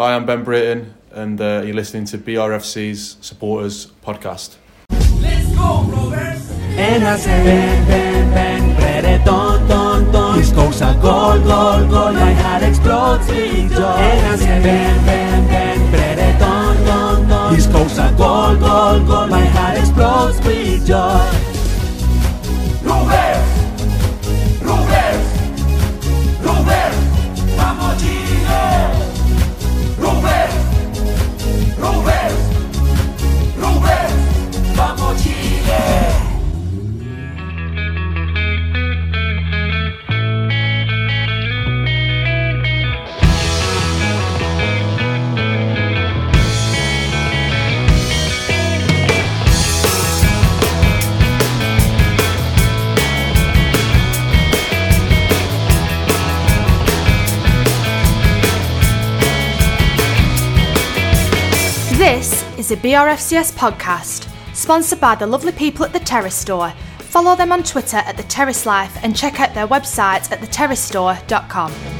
Hi, I'm Ben Brereton, and uh, you're listening to BRFC's Supporters Podcast. En hace ben, ben, ben, Brereton, ton, ton. His goals are goal, goal, goal My heart explodes with joy En hace ben, ben, ben, Brereton, ton, ton. His goals are goal, goal, goal My heart explodes with joy is a BRFCS podcast, sponsored by the lovely people at the Terrace Store. Follow them on Twitter at the Terrace Life and check out their website at theterracestore.com.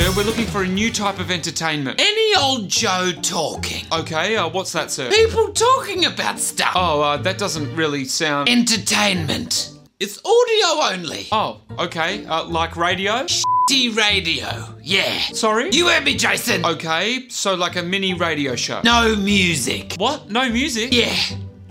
sir, we're looking for a new type of entertainment. Any old Joe talking. Okay, uh, what's that, sir? People talking about stuff. Oh, uh, that doesn't really sound. Entertainment. It's audio only. oh, okay, uh, like radio? D radio. Yeah. Sorry? You heard me, Jason. Okay, so like a mini radio show. No music. What? No music? Yeah.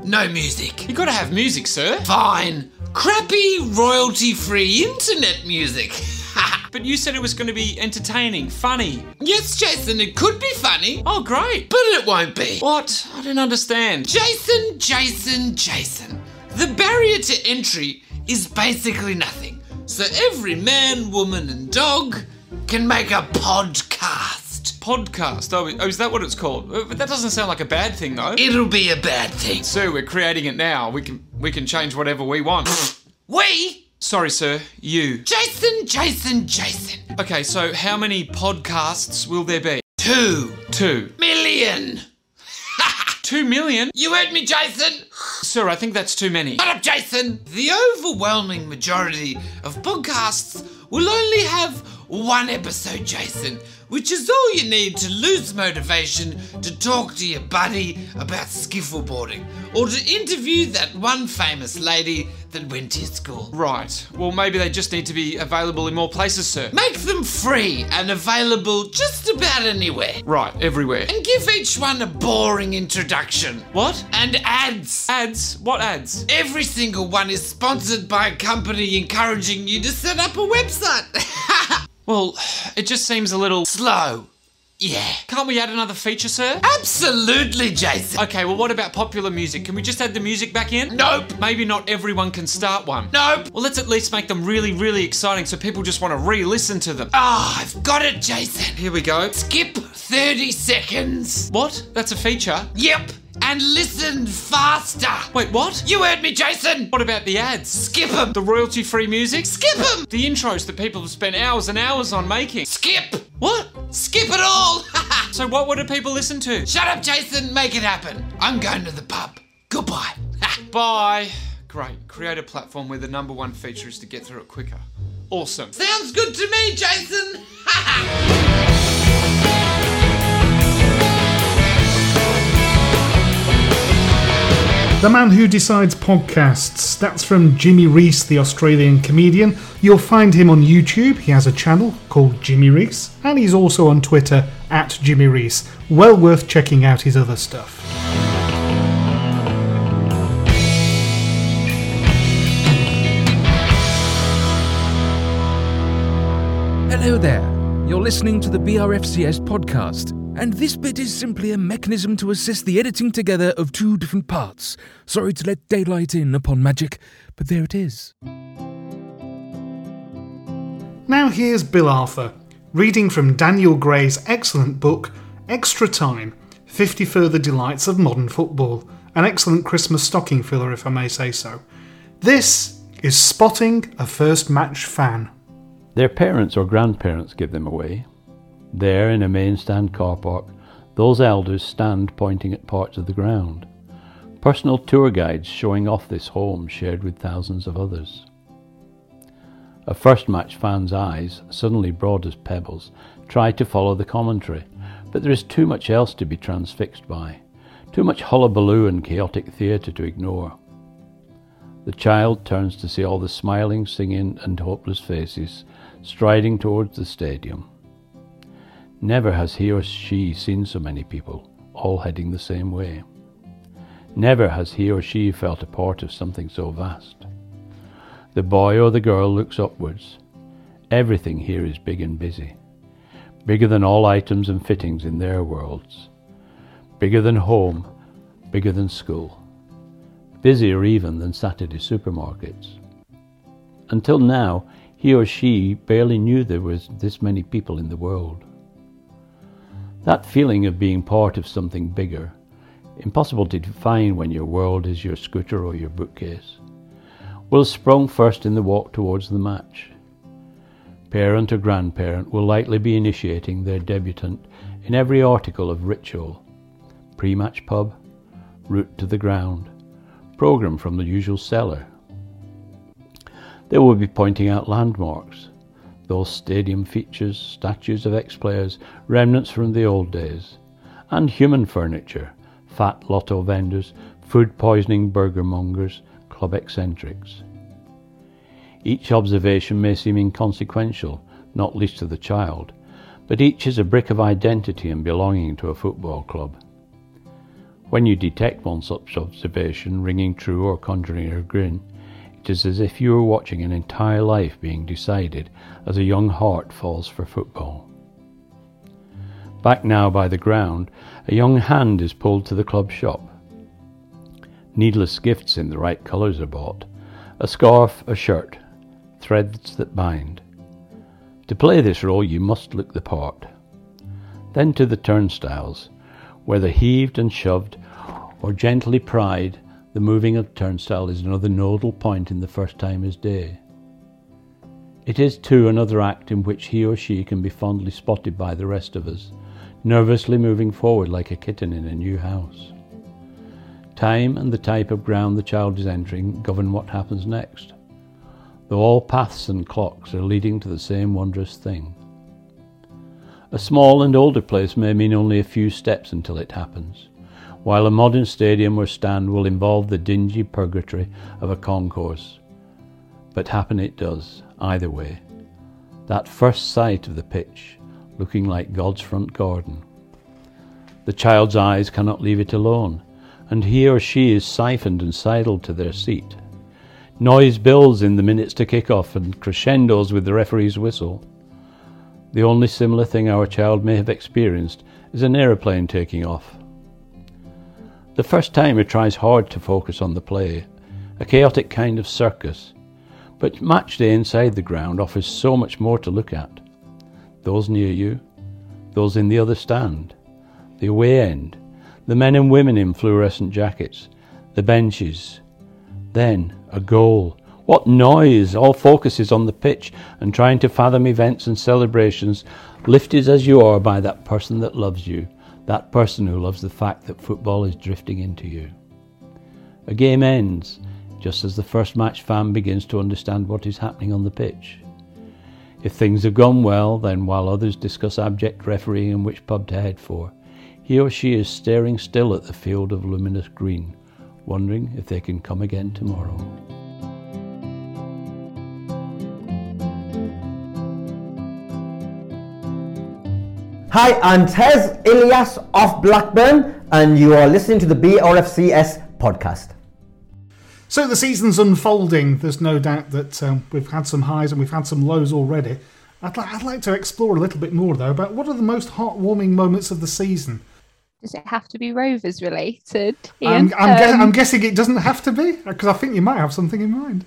No music. You gotta have music, sir. Fine. Crappy royalty free internet music. But you said it was gonna be entertaining, funny. yes, Jason, it could be funny, Oh, great. but it won't be. What? I don't understand. Jason, Jason, Jason. The barrier to entry is basically nothing. So every man, woman, and dog can make a podcast. Podcast. Oh, oh, is that what it's called? Uh, But that doesn't sound like a bad thing, though. It'll be a bad thing. So we're creating it now. We can we can change whatever we want. We, Sorry, sir. You. Jason, Jason, Jason. Okay, so how many podcasts will there be? Two Two. million. Two million? You heard me, Jason? Sir, I think that's too many. Shut up, Jason. The overwhelming majority of podcasts will only have one episode, Jason, which is all you need to lose motivation to talk to your buddy about skiffle boarding or to interview that one famous lady that went to your school. Right. Well, maybe they just need to be available in more places, sir. Make them free and available just about anywhere. Right, everywhere. And give each one a boring introduction. What? And ads. Ads? What ads? Every single one is sponsored by a company encouraging you to set up a website. Well, it just seems a little. Slow. Yeah. Can't we add another feature, sir? Absolutely, Jason. Okay, well, what about popular music? Can we just add the music back in? Nope. Maybe not everyone can start one. Nope. Well, let's at least make them really, really exciting so people just want to re listen to them. Ah, I've got it, Jason. Here we go. Skip 30 seconds. What? That's a feature? Yep. And listen faster. Wait, what? You heard me, Jason. What about the ads? Skip them. The royalty free music? Skip them. The intros that people have spent hours and hours on making. Skip. What? Skip it all. So, what would people listen to? Shut up, Jason. Make it happen. I'm going to the pub. Goodbye. Bye. Great. Create a platform where the number one feature is to get through it quicker. Awesome. Sounds good to me, Jason. The Man Who Decides podcasts. That's from Jimmy Rees, the Australian comedian. You'll find him on YouTube. He has a channel called Jimmy Rees, and he's also on Twitter at Jimmy Rees. Well worth checking out his other stuff. Hello there. You're listening to the BRFCS podcast, and this bit is simply a mechanism to assist the editing together of two different parts. Sorry to let daylight in upon magic, but there it is. Now here's Bill Arthur, reading from Daniel Gray's excellent book, Extra Time 50 Further Delights of Modern Football. An excellent Christmas stocking filler, if I may say so. This is Spotting a First Match Fan. Their parents or grandparents give them away. There, in a main stand car park, Those elders stand pointing at parts of the ground. Personal tour guides showing off this home shared with thousands of others. A first match fan's eyes, suddenly broad as pebbles, try to follow the commentary, but there is too much else to be transfixed by, too much hullabaloo and chaotic theatre to ignore. The child turns to see all the smiling, singing, and hopeless faces striding towards the stadium. Never has he or she seen so many people, all heading the same way. Never has he or she felt a part of something so vast. The boy or the girl looks upwards. Everything here is big and busy. Bigger than all items and fittings in their worlds. Bigger than home, bigger than school. Busier even than Saturday supermarkets. Until now, he or she barely knew there was this many people in the world. That feeling of being part of something bigger, impossible to define when your world is your scooter or your bookcase, will sprung first in the walk towards the match. Parent or grandparent will likely be initiating their debutant in every article of ritual pre match pub, route to the ground, programme from the usual cellar. They will be pointing out landmarks, those stadium features, statues of ex players, remnants from the old days, and human furniture, fat lotto vendors, food poisoning burger mongers, club eccentrics. Each observation may seem inconsequential, not least to the child, but each is a brick of identity and belonging to a football club. When you detect one such observation ringing true or conjuring a grin, it is as if you were watching an entire life being decided as a young heart falls for football. Back now by the ground, a young hand is pulled to the club shop. Needless gifts in the right colours are bought a scarf, a shirt, threads that bind. To play this role, you must look the part. Then to the turnstiles, whether heaved and shoved or gently pried, the moving of turnstile is another nodal point in the first timer's day. It is, too, another act in which he or she can be fondly spotted by the rest of us, nervously moving forward like a kitten in a new house. Time and the type of ground the child is entering govern what happens next, though all paths and clocks are leading to the same wondrous thing. A small and older place may mean only a few steps until it happens, while a modern stadium or stand will involve the dingy purgatory of a concourse. But happen it does, either way. That first sight of the pitch, looking like God's front garden. The child's eyes cannot leave it alone, and he or she is siphoned and sidled to their seat. Noise builds in the minutes to kick off and crescendos with the referee's whistle. The only similar thing our child may have experienced is an aeroplane taking off. The first timer tries hard to focus on the play, a chaotic kind of circus, but match day inside the ground offers so much more to look at. Those near you, those in the other stand, the away end, the men and women in fluorescent jackets, the benches. Then a goal. What noise! All focuses on the pitch and trying to fathom events and celebrations, lifted as you are by that person that loves you, that person who loves the fact that football is drifting into you. A game ends just as the first match fan begins to understand what is happening on the pitch. If things have gone well, then while others discuss abject refereeing and which pub to head for, he or she is staring still at the field of luminous green, wondering if they can come again tomorrow. Hi, I'm Tez Ilyas of Blackburn, and you are listening to the BRFCS podcast. So the season's unfolding. There's no doubt that um, we've had some highs and we've had some lows already. I'd, li- I'd like to explore a little bit more though about what are the most heartwarming moments of the season. Does it have to be Rovers related? I'm, I'm, gue- Um, I'm guessing it doesn't have to be because I think you might have something in mind.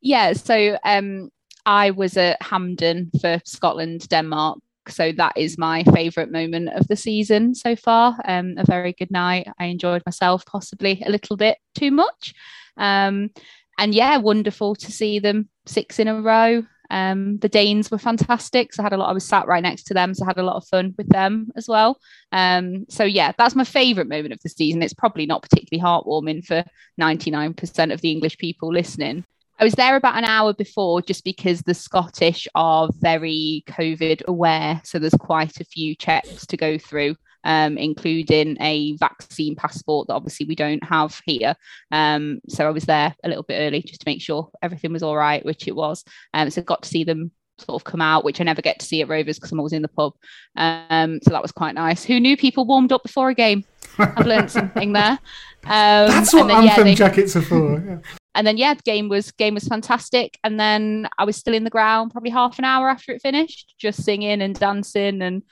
Yeah, so um, I was at Hampden for Scotland, Denmark. So that is my favourite moment of the season so far. Um, a very good night. I enjoyed myself, possibly a little bit too much. Um, and yeah, wonderful to see them six in a row. Um, the Danes were fantastic. So I had a lot, I was sat right next to them. So I had a lot of fun with them as well. Um, so yeah, that's my favourite moment of the season. It's probably not particularly heartwarming for 99% of the English people listening. I was there about an hour before just because the Scottish are very COVID aware. So there's quite a few checks to go through um, including a vaccine passport that obviously we don't have here. Um, so I was there a little bit early just to make sure everything was all right, which it was. Um, so got to see them sort of come out, which I never get to see at Rovers because I'm always in the pub. Um, so that was quite nice. Who knew people warmed up before a game? I've learned something there. Um, That's what then, anthem yeah, they- jackets are for. Yeah. And then yeah, the game was game was fantastic. And then I was still in the ground probably half an hour after it finished, just singing and dancing and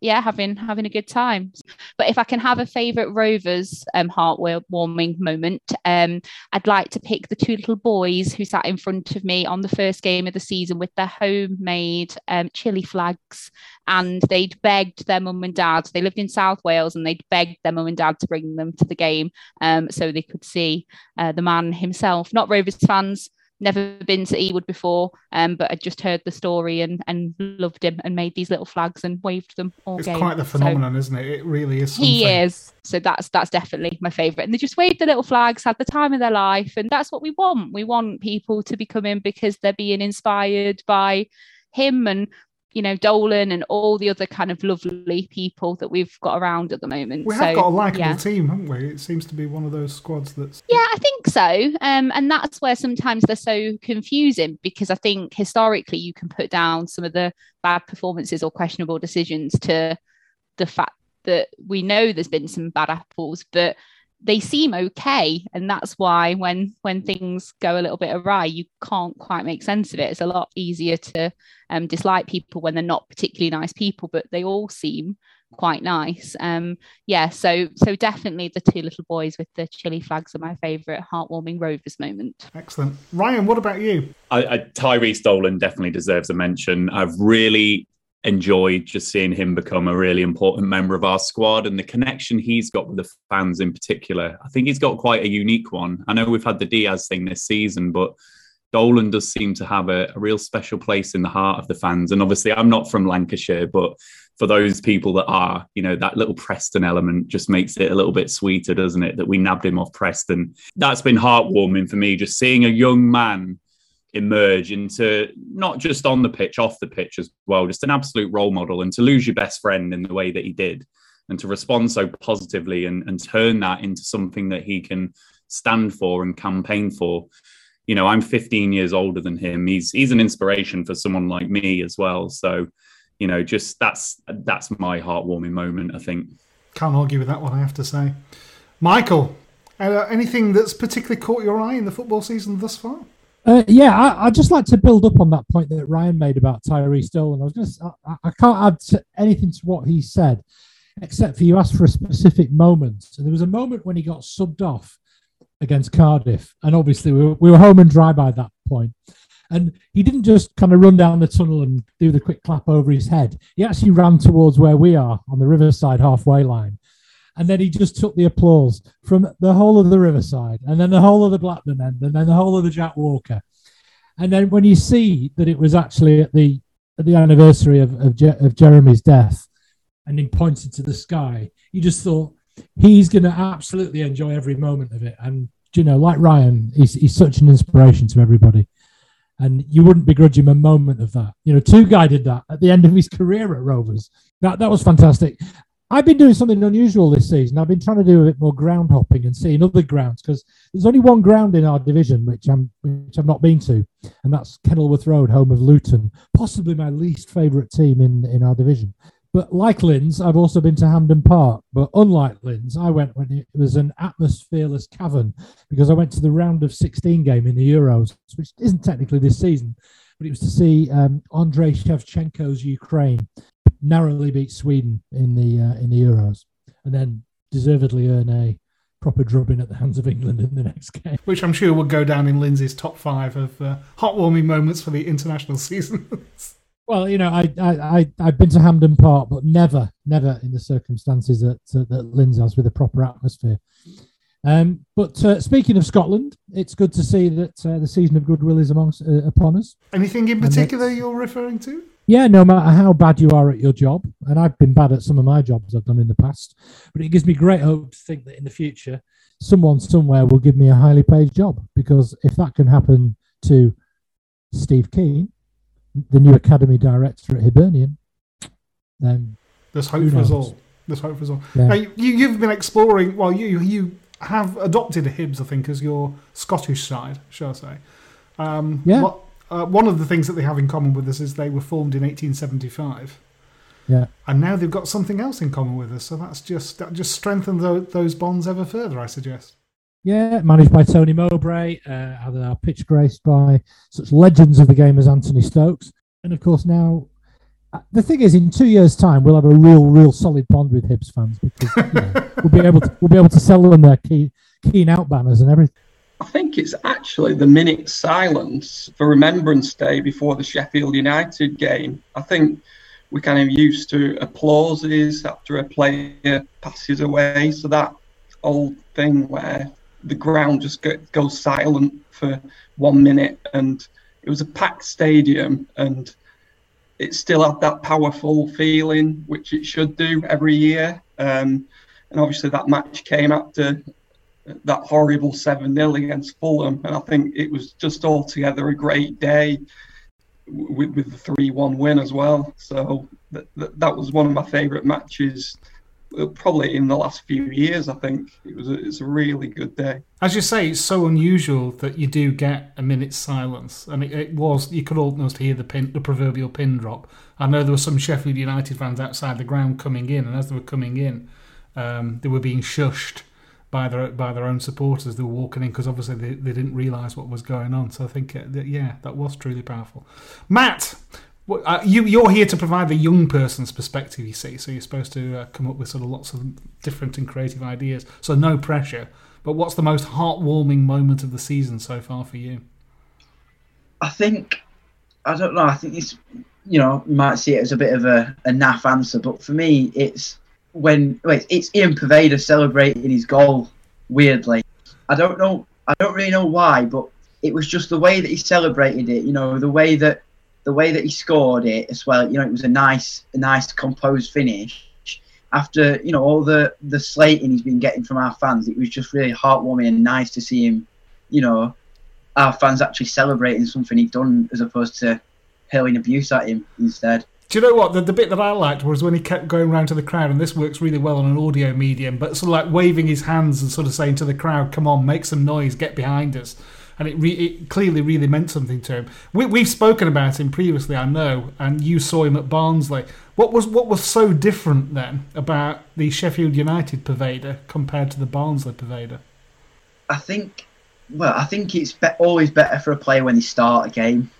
yeah, having having a good time. But if I can have a favourite Rovers um, heartwarming moment, um, I'd like to pick the two little boys who sat in front of me on the first game of the season with their homemade um, Chile flags, and they'd begged their mum and dad. They lived in South Wales, and they'd begged their mum and dad to bring them to the game, um, so they could see uh, the man himself. Not Rovers fans, never been to Ewood before, um, but I just heard the story and and loved him and made these little flags and waved them all It's game. quite the So phenomenon, isn't it? It really is. Something. he is. So that's that's definitely my favourite. And they just waved the little flags, had the time of their life, and that's what we want. We want people to be coming because they're being inspired by him and you know Dolan and all the other kind of lovely people that we've got around at the moment. We so, have got a likable yeah. team, haven't we? It seems to be one of those squads that's. Yeah, I think so. Um, and that's where sometimes they're so confusing because I think historically you can put down some of the bad performances or questionable decisions to the fact that we know there's been some bad apples, but they seem okay. And that's why when when things go a little bit awry, you can't quite make sense of it. It's a lot easier to um, dislike people when they're not particularly nice people, but they all seem quite nice. Um, yeah, so so definitely the two little boys with the Chile flags are my favourite heartwarming Rovers moment. Excellent. Ryan, what about you? I, I, Tyrese Dolan definitely deserves a mention. I've really enjoyed just seeing him become a really important member of our squad and the connection he's got with the fans in particular. I think he's got quite a unique one. I know we've had the Diaz thing this season, but Dolan does seem to have a, a real special place in the heart of the fans. And obviously, I'm not from Lancashire, but for those people that are, you know, that little Preston element just makes it a little bit sweeter, doesn't it? That we nabbed him off Preston. That's been heartwarming for me, just seeing a young man emerge into not just on the pitch, off the pitch as well, just an absolute role model. And to lose your best friend in the way that he did, and to respond so positively and, and turn that into something that he can stand for and campaign for. You know, I'm 15 years older than him. He's he's an inspiration for someone like me as well. So, you know, just that's that's my heartwarming moment. I think. Can't argue with that one, I have to say. Michael, uh, anything that's particularly caught your eye in the football season thus far? Uh, yeah, I, I'd just like to build up on that point that Ryan made about Tyrese Dolan. I was to, I, I can't add to anything to what he said, except for you asked for a specific moment. And there was a moment when he got subbed off against Cardiff, and obviously we were, we were home and dry by that point. And he didn't just kind of run down the tunnel and do the quick clap over his head. He actually ran towards where we are on the Riverside halfway line. And then he just took the applause from the whole of the Riverside, and then the whole of the Blackburn end, and then the whole of the Jack Walker. And then when you see that it was actually at the at the anniversary of of, Je- of Jeremy's death, and he pointed to the sky, you just thought he's going to absolutely enjoy every moment of it. And you know, like Ryan, he's he's such an inspiration to everybody, and you wouldn't begrudge him a moment of that. You know, two guy did that at the end of his career at Rovers. That that was fantastic. I've been doing something unusual this season. I've been trying to do a bit more ground hopping and seeing other grounds because there's only one ground in our division which I'm which I've not been to, and that's Kenilworth Road, home of Luton, possibly my least favourite team in in our division. But like Linz, I've also been to Hampden Park. But unlike Linz, I went when it was an atmosphereless cavern because I went to the round of 16 game in the Euros, which isn't technically this season, but it was to see um, Andrei Shevchenko's Ukraine narrowly beat Sweden in the uh, in the Euros, and then deservedly earn a proper drubbing at the hands of England in the next game. Which I'm sure would go down in Lindsay's top five of uh, heartwarming moments for the international season. Well, you know, I, I, I, I've been to Hampden Park, but never, never in the circumstances that, that Linz has with a proper atmosphere. Um, but uh, speaking of Scotland, it's good to see that uh, the season of goodwill is amongst uh, upon us. Anything in particular you're referring to? Yeah, no matter how bad you are at your job, and I've been bad at some of my jobs I've done in the past, but it gives me great hope to think that in the future, someone somewhere will give me a highly paid job. Because if that can happen to Steve Kean, the new academy director at Hibernian, then There's hope for us all. There's hope for us all. Yeah. Now, you, you've been exploring. Well, you you have adopted Hibs, I think, as your Scottish side, shall I say? Um, Yeah. What, uh, one of the things that they have in common with us is they were formed in 1875, Yeah. and now they've got something else in common with us. So that's just that just strengthens tho- those bonds ever further, I suggest. Yeah, managed by Tony Mowbray, uh, had our pitch graced by such legends of the game as Anthony Stokes, and of course now. uh, The thing is, in two years' time, we'll have a real, real solid bond with Hibs fans because you know, we'll be able to we'll be able to sell them their key, Kean out banners and everything. I think it's actually the minute silence for Remembrance Day before the Sheffield United game. I think we're kind of used to applauses after a player passes away. So that old thing where the ground just go, goes silent for one minute, and it was a packed stadium, and it still had that powerful feeling, which it should do every year. Um, and obviously, that match came after that horrible 7 0 against Fulham. And I think it was just altogether a great day with, with the 3 1 win as well. So that, that, that was one of my favourite matches, uh, probably in the last few years, I think. It was a, it's a really good day. As you say, it's so unusual that you do get a minute's silence, and it, it was you could almost hear the pin, the proverbial pin drop. I know there were some Sheffield United fans outside the ground coming in, and as they were coming in, um, they were being shushed by their by their own supporters. They were walking in because obviously they, they didn't realise what was going on. So I think uh, that, yeah, that was truly powerful. Matt, what- uh, you you're here to provide the young person's perspective. You see, so you're supposed to uh, come up with sort of lots of different and creative ideas. So no pressure. But what's the most heartwarming moment of the season so far for you? I think I don't know. I think it's you know might see it as a bit of a, a naff answer, but for me, it's when wait, it's Ian Poveda celebrating his goal. Weirdly, I don't know. I don't really know why, but it was just the way that he celebrated it. You know, the way that the way that he scored it as well. You know, it was a nice, a nice composed finish. After you know all the the slating he's been getting from our fans, it was just really heartwarming and nice to see him. You know, our fans actually celebrating something he'd done as opposed to hurling abuse at him instead. Do you know what the, the bit that I liked was when he kept going round to the crowd, and this works really well on an audio medium, but sort of like waving his hands and sort of saying to the crowd, "Come on, make some noise, get behind us." And it, re- it clearly really meant something to him. We, we've spoken about him previously, I know, and you saw him at Barnsley. What was what was so different then about the Sheffield United Poveda compared to the Barnsley Poveda? I think, well, I think it's be- always better for a player when they start a game.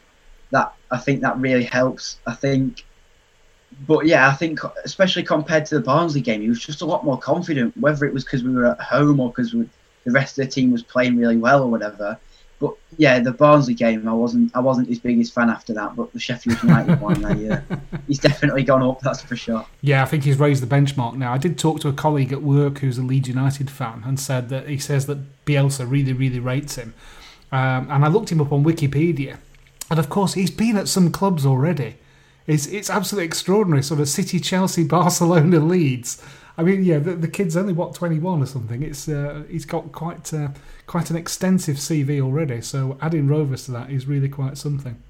That I think that really helps. I think, but yeah, I think especially compared to the Barnsley game, he was just a lot more confident. Whether it was because we were at home or because the rest of the team was playing really well or whatever. But yeah, the Barnsley game, I wasn't, I wasn't his biggest fan after that. But the Sheffield United one, I, uh, he's definitely gone up. That's for sure. Yeah, I think he's raised the benchmark now. I did talk to a colleague at work who's a Leeds United fan and said that he says that Bielsa really, really rates him. Um, and I looked him up on Wikipedia, and of course he's been at some clubs already. It's it's absolutely extraordinary. Sort of City, Chelsea, Barcelona, Leeds. I mean, yeah, the, the kid's only what twenty one or something. It's uh, he's got quite uh, quite an extensive CV already. So adding Rovers to that is really quite something.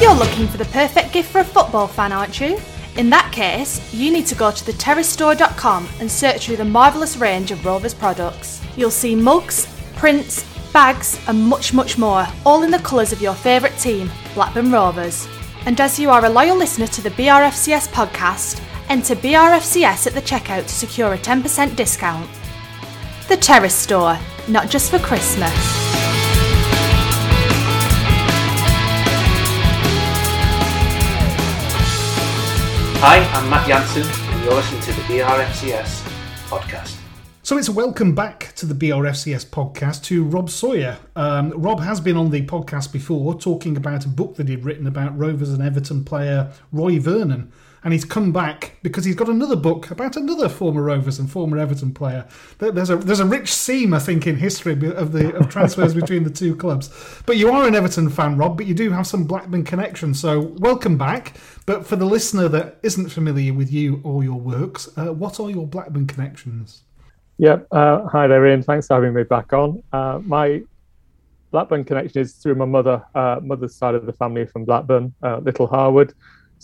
You're looking for the perfect gift for a football fan, aren't you? In that case, you need to go to theterracestore.com and search through the marvellous range of Rovers products. You'll see mugs, prints, bags, and much, much more, all in the colours of your favourite team, Blackburn Rovers. And as you are a loyal listener to the BRFCS podcast, enter BRFCS at the checkout to secure a 10% discount. The Terrace Store, not just for Christmas. Hi, I'm Matt Janssen, and you're listening to the BRFCS podcast. So it's a welcome back to the BRFCS podcast to Rob Sawyer. Um, Rob has been on the podcast before talking about a book that he'd written about Rovers and Everton player Roy Vernon. And he's come back because he's got another book about another former Rovers and former Everton player. There's a there's a rich seam, I think, in history of the of transfers between the two clubs. But you are an Everton fan, Rob, but you do have some Blackburn connection. So welcome back. But for the listener that isn't familiar with you or your works, uh, what are your Blackburn connections? Yep. Uh, hi there, Ian. Thanks for having me back on. Uh, my Blackburn connection is through my mother, uh, mother's side of the family from Blackburn, uh, Little Harwood.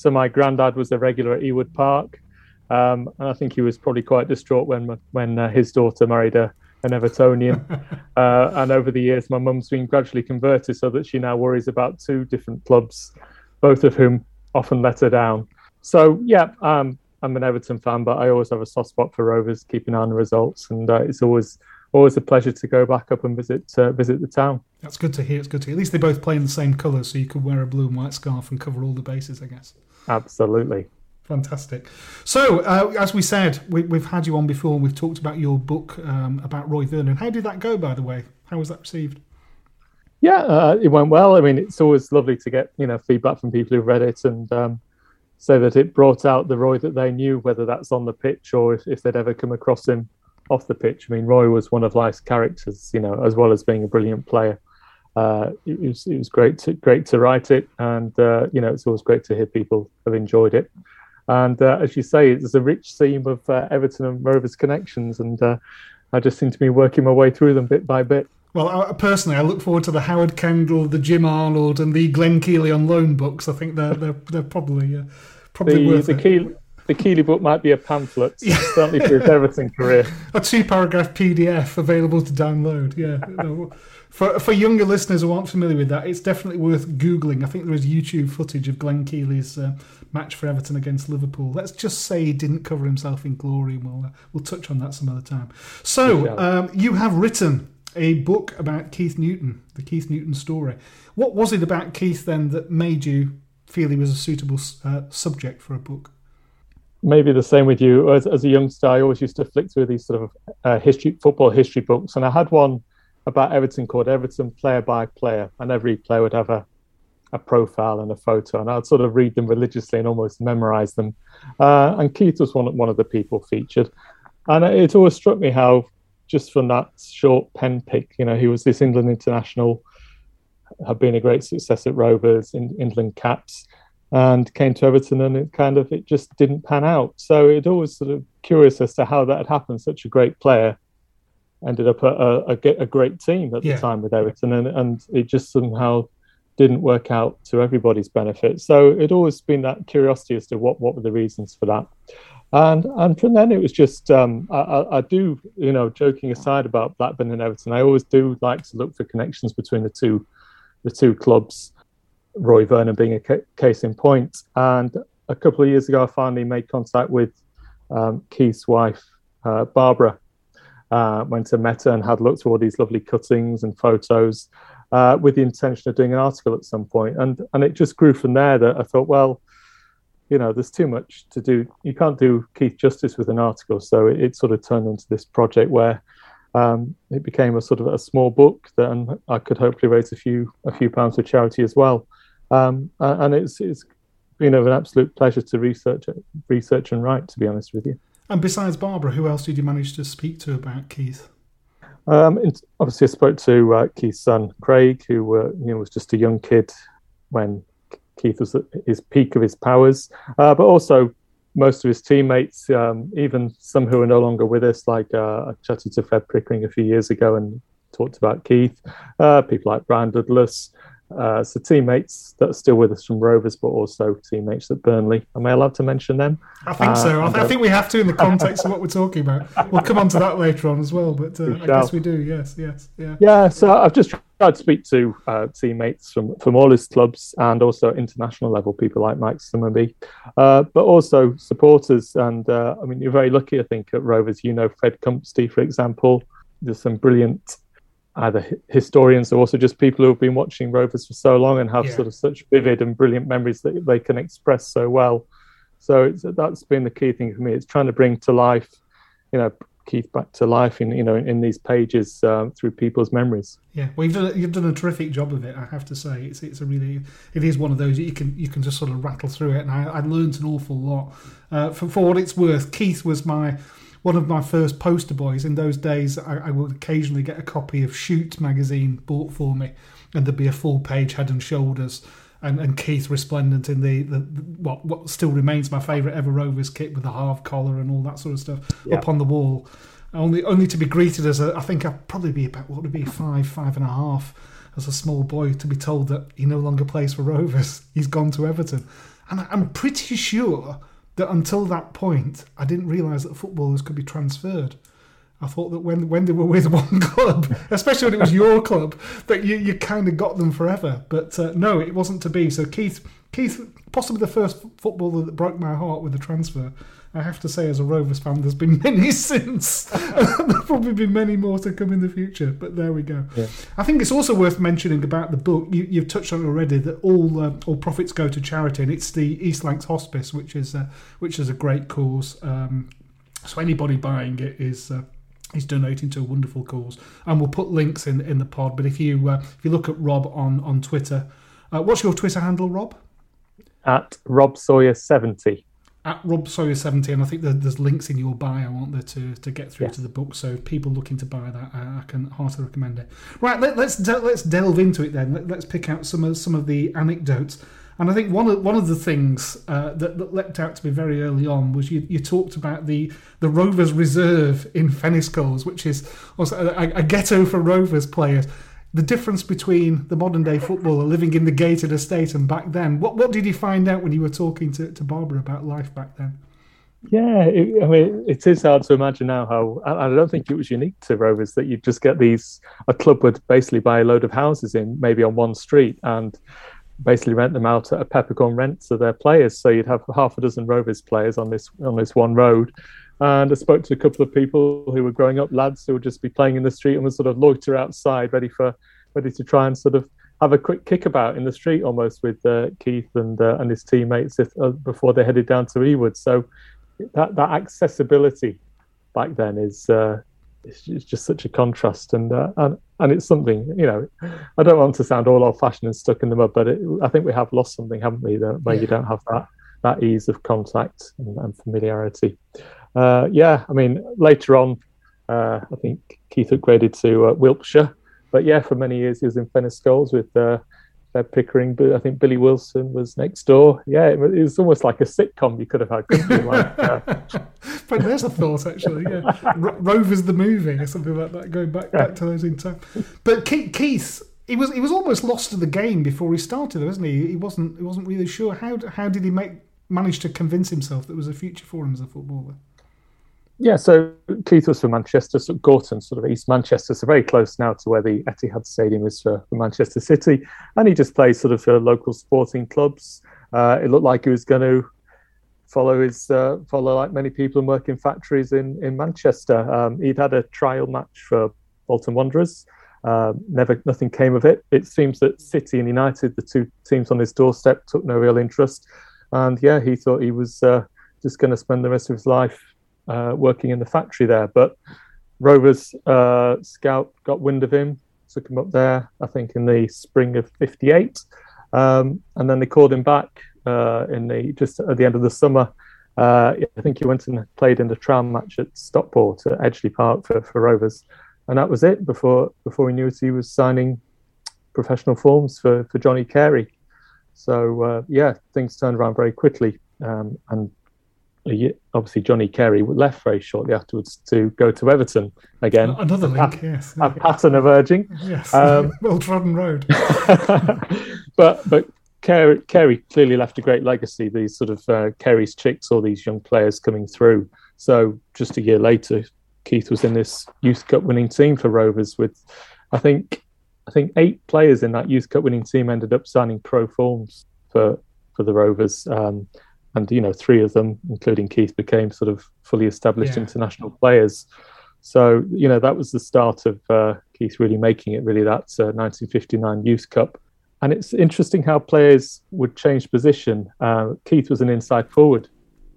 So my granddad was a regular at Ewood Park, um, and I think he was probably quite distraught when when uh, his daughter married a, an Evertonian. uh, and over the years, my mum's been gradually converted so that she now worries about two different clubs, both of whom often let her down. So yeah, um, I'm an Everton fan, but I always have a soft spot for Rovers, keeping an eye on the results, and uh, it's always always a pleasure to go back up and visit uh, visit the town. That's good to hear. It's good to hear. At least they both play in the same colours, so you could wear a blue and white scarf and cover all the bases, I guess. Absolutely. Fantastic. So, uh, as we said, we, we've had you on before. and We've talked about your book um, about Roy Vernon. How did that go, by the way? How was that received? Yeah, uh, it went well. I mean, it's always lovely to get you know feedback from people who've read it and um, say that it brought out the Roy that they knew, whether that's on the pitch or if, if they'd ever come across him off the pitch. I mean, Roy was one of life's characters, you know, as well as being a brilliant player. Uh, it, was it was great to great to write it, and uh, you know, it's always great to hear people have enjoyed it. And uh, as you say, it's a rich theme of uh, Everton and Rovers connections, and uh, I just seem to be working my way through them bit by bit. Well, I, personally, I look forward to the Howard Kendall, the Jim Arnold, and the Glenn Keeley on loan books. I think they're they're, they're probably uh, probably the worth the, it. Keeley, the Keeley book might be a pamphlet, certainly for his Everton career. a two paragraph PDF available to download. Yeah. For, for younger listeners who aren't familiar with that, it's definitely worth Googling. I think there is YouTube footage of Glenn Keeley's uh, match for Everton against Liverpool. Let's just say he didn't cover himself in glory, and we'll, uh, we'll touch on that some other time. So, um, you have written a book about Keith Newton, the Keith Newton story. What was it about Keith then that made you feel he was a suitable uh, subject for a book? maybe the same with you. As, as a youngster, I always used to flick through these sort of uh, history, football history books, and I had one about Everton called Everton Player by Player, and every player would have a, a profile and a photo, and I'd sort of read them religiously and almost memorize them. Uh, and Keith was one of, one of the people featured, and it always struck me how just from that short pen pick, you know, he was this England international, had been a great success at Rovers in England caps and came to Everton and it kind of it just didn't pan out. So it always sort of curious as to how that had happened. Such a great player ended up a, a, a, great team at Yeah. the time with Everton and, and it just somehow didn't work out to everybody's benefit. So it always been that curiosity as to what, what were the reasons for that. And and from then it was just um, I, I, I do you know joking aside about Blackburn and Everton I always do like to look for connections between the two the two clubs Roy Vernon being a ca- case in point. And a couple of years ago, I finally made contact with um, Keith's wife, uh, Barbara. Uh, went to Meta and had looked at all these lovely cuttings and photos uh, with the intention of doing an article at some point. And and it just grew from there that I thought, well, you know, there's too much to do. You can't do Keith justice with an article. So it, it sort of turned into this project where um, it became a sort of a small book that I could hopefully raise a few a few pounds for charity as well. Um, and it's it's been an absolute pleasure to research research and write. To be honest with you, And besides Barbara, who else did you manage to speak to about Keith? um, obviously I spoke to uh, Keith's son Craig, who uh, you know was just a young kid when Keith was at his peak of his powers, uh, but also most of his teammates, um, even some who are no longer with us, like uh, I chatted to Fred Pickering a few years ago and talked about Keith, uh, people like Brian Douglas. Uh, so teammates that are still with us from Rovers, but also teammates at Burnley. Am I allowed to mention them? I think so. I, th- I uh, think we have to in the context of what we're talking about. We'll come on to that later on as well, but uh, I guess we do. Yes, yes, yeah. Yeah, so I've just tried to speak to uh, teammates from, from all his clubs and also international level people like Mike Summerbee, uh, but also supporters. And uh, I mean, you're very lucky, I think, at Rovers. You know, Fred Cumpsty, for example. There's some brilliant either historians or also just people who have been watching Rovers for so long and have Yeah. sort of such vivid and brilliant memories that they can express so well. So it's, that's been the key thing for me. It's trying to bring to life, you know, Keith back to life in you know in these pages um, through people's memories. Yeah, well, you've done you've done a terrific job of it. I have to say, it's it's a really it is one of those you can you can just sort of rattle through it, and I, I learned an awful lot. Uh, for for what it's worth, Keith was my one of my first poster boys. In those days, I, I would occasionally get a copy of Shoot magazine bought for me, and there'd be a full page head and shoulders. And, and Keith resplendent in the, the, the what what still remains my favourite ever Rovers kit with the half collar and all that sort of stuff Yeah. up on the wall, only only to be greeted as a I think I'd probably be about what would it be five five and a half as a small boy to be told that he no longer plays for Rovers. He's gone to Everton, and I- I'm pretty sure that until that point I didn't realise that footballers could be transferred. I thought that when when they were with one club, especially when it was your club, that you, you kind of got them forever. But uh, no, it wasn't to be. So Keith, Keith, possibly the first footballer that broke my heart with a transfer. I have to say, as a Rovers fan, there's been many since. There'll probably be many more to come in the future. But there we go. Yeah. I think it's also worth mentioning about the book. You, you've touched on it already that all uh, all profits go to charity, and it's the East Lancs Hospice, which is uh, which is a great cause. Um, so anybody buying it is. Uh, He's donating to a wonderful cause, and we'll put links in in the pod. But if you uh, if you look at Rob on on Twitter, uh, what's your Twitter handle, Rob? At Rob Sawyer seventy. At Rob Sawyer seventy, and I think there's links in your bio, aren't there, to, to get through to the book. So people looking to buy that, I, can heartily recommend it. Right, let, let's de- let's delve into it then. Let, let's pick out some of some of the anecdotes. And I think one of one of the things uh, that, that leapt out to me very early on was you, you talked about the the Rovers Reserve in Feniscowles, which is also a, a ghetto for Rovers players. The difference between the modern day footballer living in the gated estate and back then. What what did you find out when you were talking to, to Barbara about life back then? Yeah, it, I mean, it is hard to imagine now how. I, I don't think it was unique to Rovers that you just get these. A club would basically buy a load of houses in maybe on one street and basically rent them out at a peppercorn rent to their players. So you'd have half a dozen Rovers players on this on this one road. And I spoke to a couple of people who were growing up lads who would just be playing in the street and would sort of loiter outside, ready for ready to try and sort of have a quick kickabout in the street almost with uh, Keith and uh, and his teammates if, uh, before they headed down to Ewood. So that that accessibility back then is uh, it's, just such a contrast, and uh, and and it's something you know. I don't want to sound all old-fashioned and stuck in the mud, but it, I think we have lost something, haven't we? That, where you don't have that that ease of contact and, and familiarity. Uh, yeah, I mean later on, uh, I think Keith upgraded to uh, Wilpshire, but yeah, for many years he was in Feniscowles with. Uh, Pickering, but I think Billy Wilson was next door. Yeah, it was, it was almost like a sitcom you could have had. couldn't you? Like, uh, But there's a thought actually. Yeah, Ro- Rovers the movie or something like that. Going back back to those in time. But Keith, Keith, he was he was almost lost to the game before he started, wasn't he? He wasn't he wasn't really sure how how did he make manage to convince himself that there was a future for him as a footballer. Yeah, so Keith was from Manchester, so Gorton, sort of East Manchester, so very close now to where the Etihad Stadium is for, for Manchester City. And he just plays sort of for local sporting clubs. Uh, it looked like he was going to follow his uh, follow like many people and work in factories in in Manchester. Um, he'd had a trial match for Bolton Wanderers. Um, never, nothing came of it. It seems that City and United, the two teams on his doorstep, took no real interest. And yeah, he thought he was uh, just going to spend the rest of his life uh, working in the factory there. But Rovers uh, scout got wind of him, took him up there, I think in the spring of '58, um, and then they called him back uh, in the just at the end of the summer. Uh, I think he went and played in the tram match at Stockport at Edgeley Park for, for Rovers, and that was it. Before before we knew it, he was signing professional forms for for Johnny Carey. So uh, yeah, things turned around very quickly, um, and a obviously Johnny Carey left very shortly afterwards to go to Everton again. Another A link, pat- yes. A pattern emerging. Yes, Um, well trodden road. but but Carey, Carey clearly left a great legacy. These sort of uh, Carey's chicks, all these young players coming through. So just a year later, Keith was in this Youth Cup winning team for Rovers with, I think, I think eight players in that Youth Cup winning team ended up signing pro forms for for the Rovers. Um, and you know, three of them, including Keith, became sort of fully established Yeah. international players. So you know, that was the start of uh, Keith really making it. Really, that uh, 1959 Youth Cup. And it's interesting how players would change position. Uh, Keith was an inside forward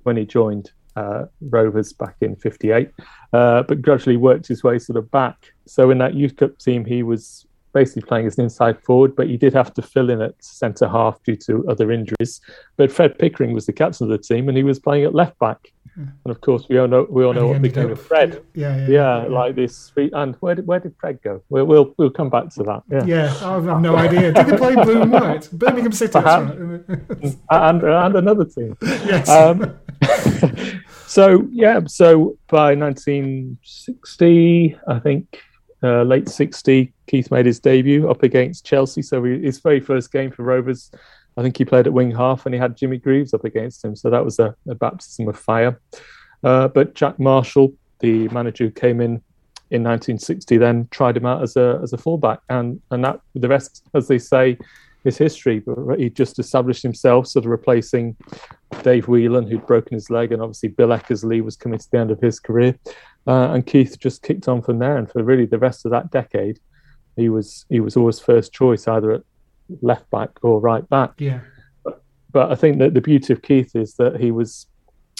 when he joined uh, Rovers back in '58, uh, but gradually worked his way sort of back. So in that youth cup team, he was basically playing as an inside forward, but he did have to fill in at centre half due to other injuries. But Fred Pickering was the captain of the team, and he was playing at left back. Hmm. And of course, we all know we all And know what became of Fred. yeah, yeah, yeah, yeah. like this. And where did where did Fred go? We'll we'll, we'll come back to that. Yeah, Yeah, I have no idea. Did they play blue and white? Birmingham City. right. and and another team. Yes. Um, so yeah, so by 1960, I think uh, late 60, Keith made his debut up against Chelsea. So he, his very first game for Rovers, I think he played at wing half, and he had Jimmy Greaves up against him. So that was a, a baptism of fire. Uh, but Jack Marshall, the manager who came in in 1960, then tried him out as a as a fullback, and and that the rest, as they say, is history. But he just established himself, sort of replacing Dave Whelan, who'd broken his leg, and obviously Bill Eckersley was coming to the end of his career, uh, and Keith just kicked on from there. And for really the rest of that decade, he was he was always first choice, either at left back or right back. Yeah. But I think that the beauty of Keith is that he was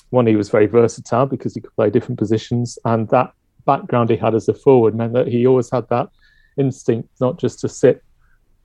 one, he was very versatile because he could play different positions, and that background he had as a forward meant that he always had that instinct not just to sit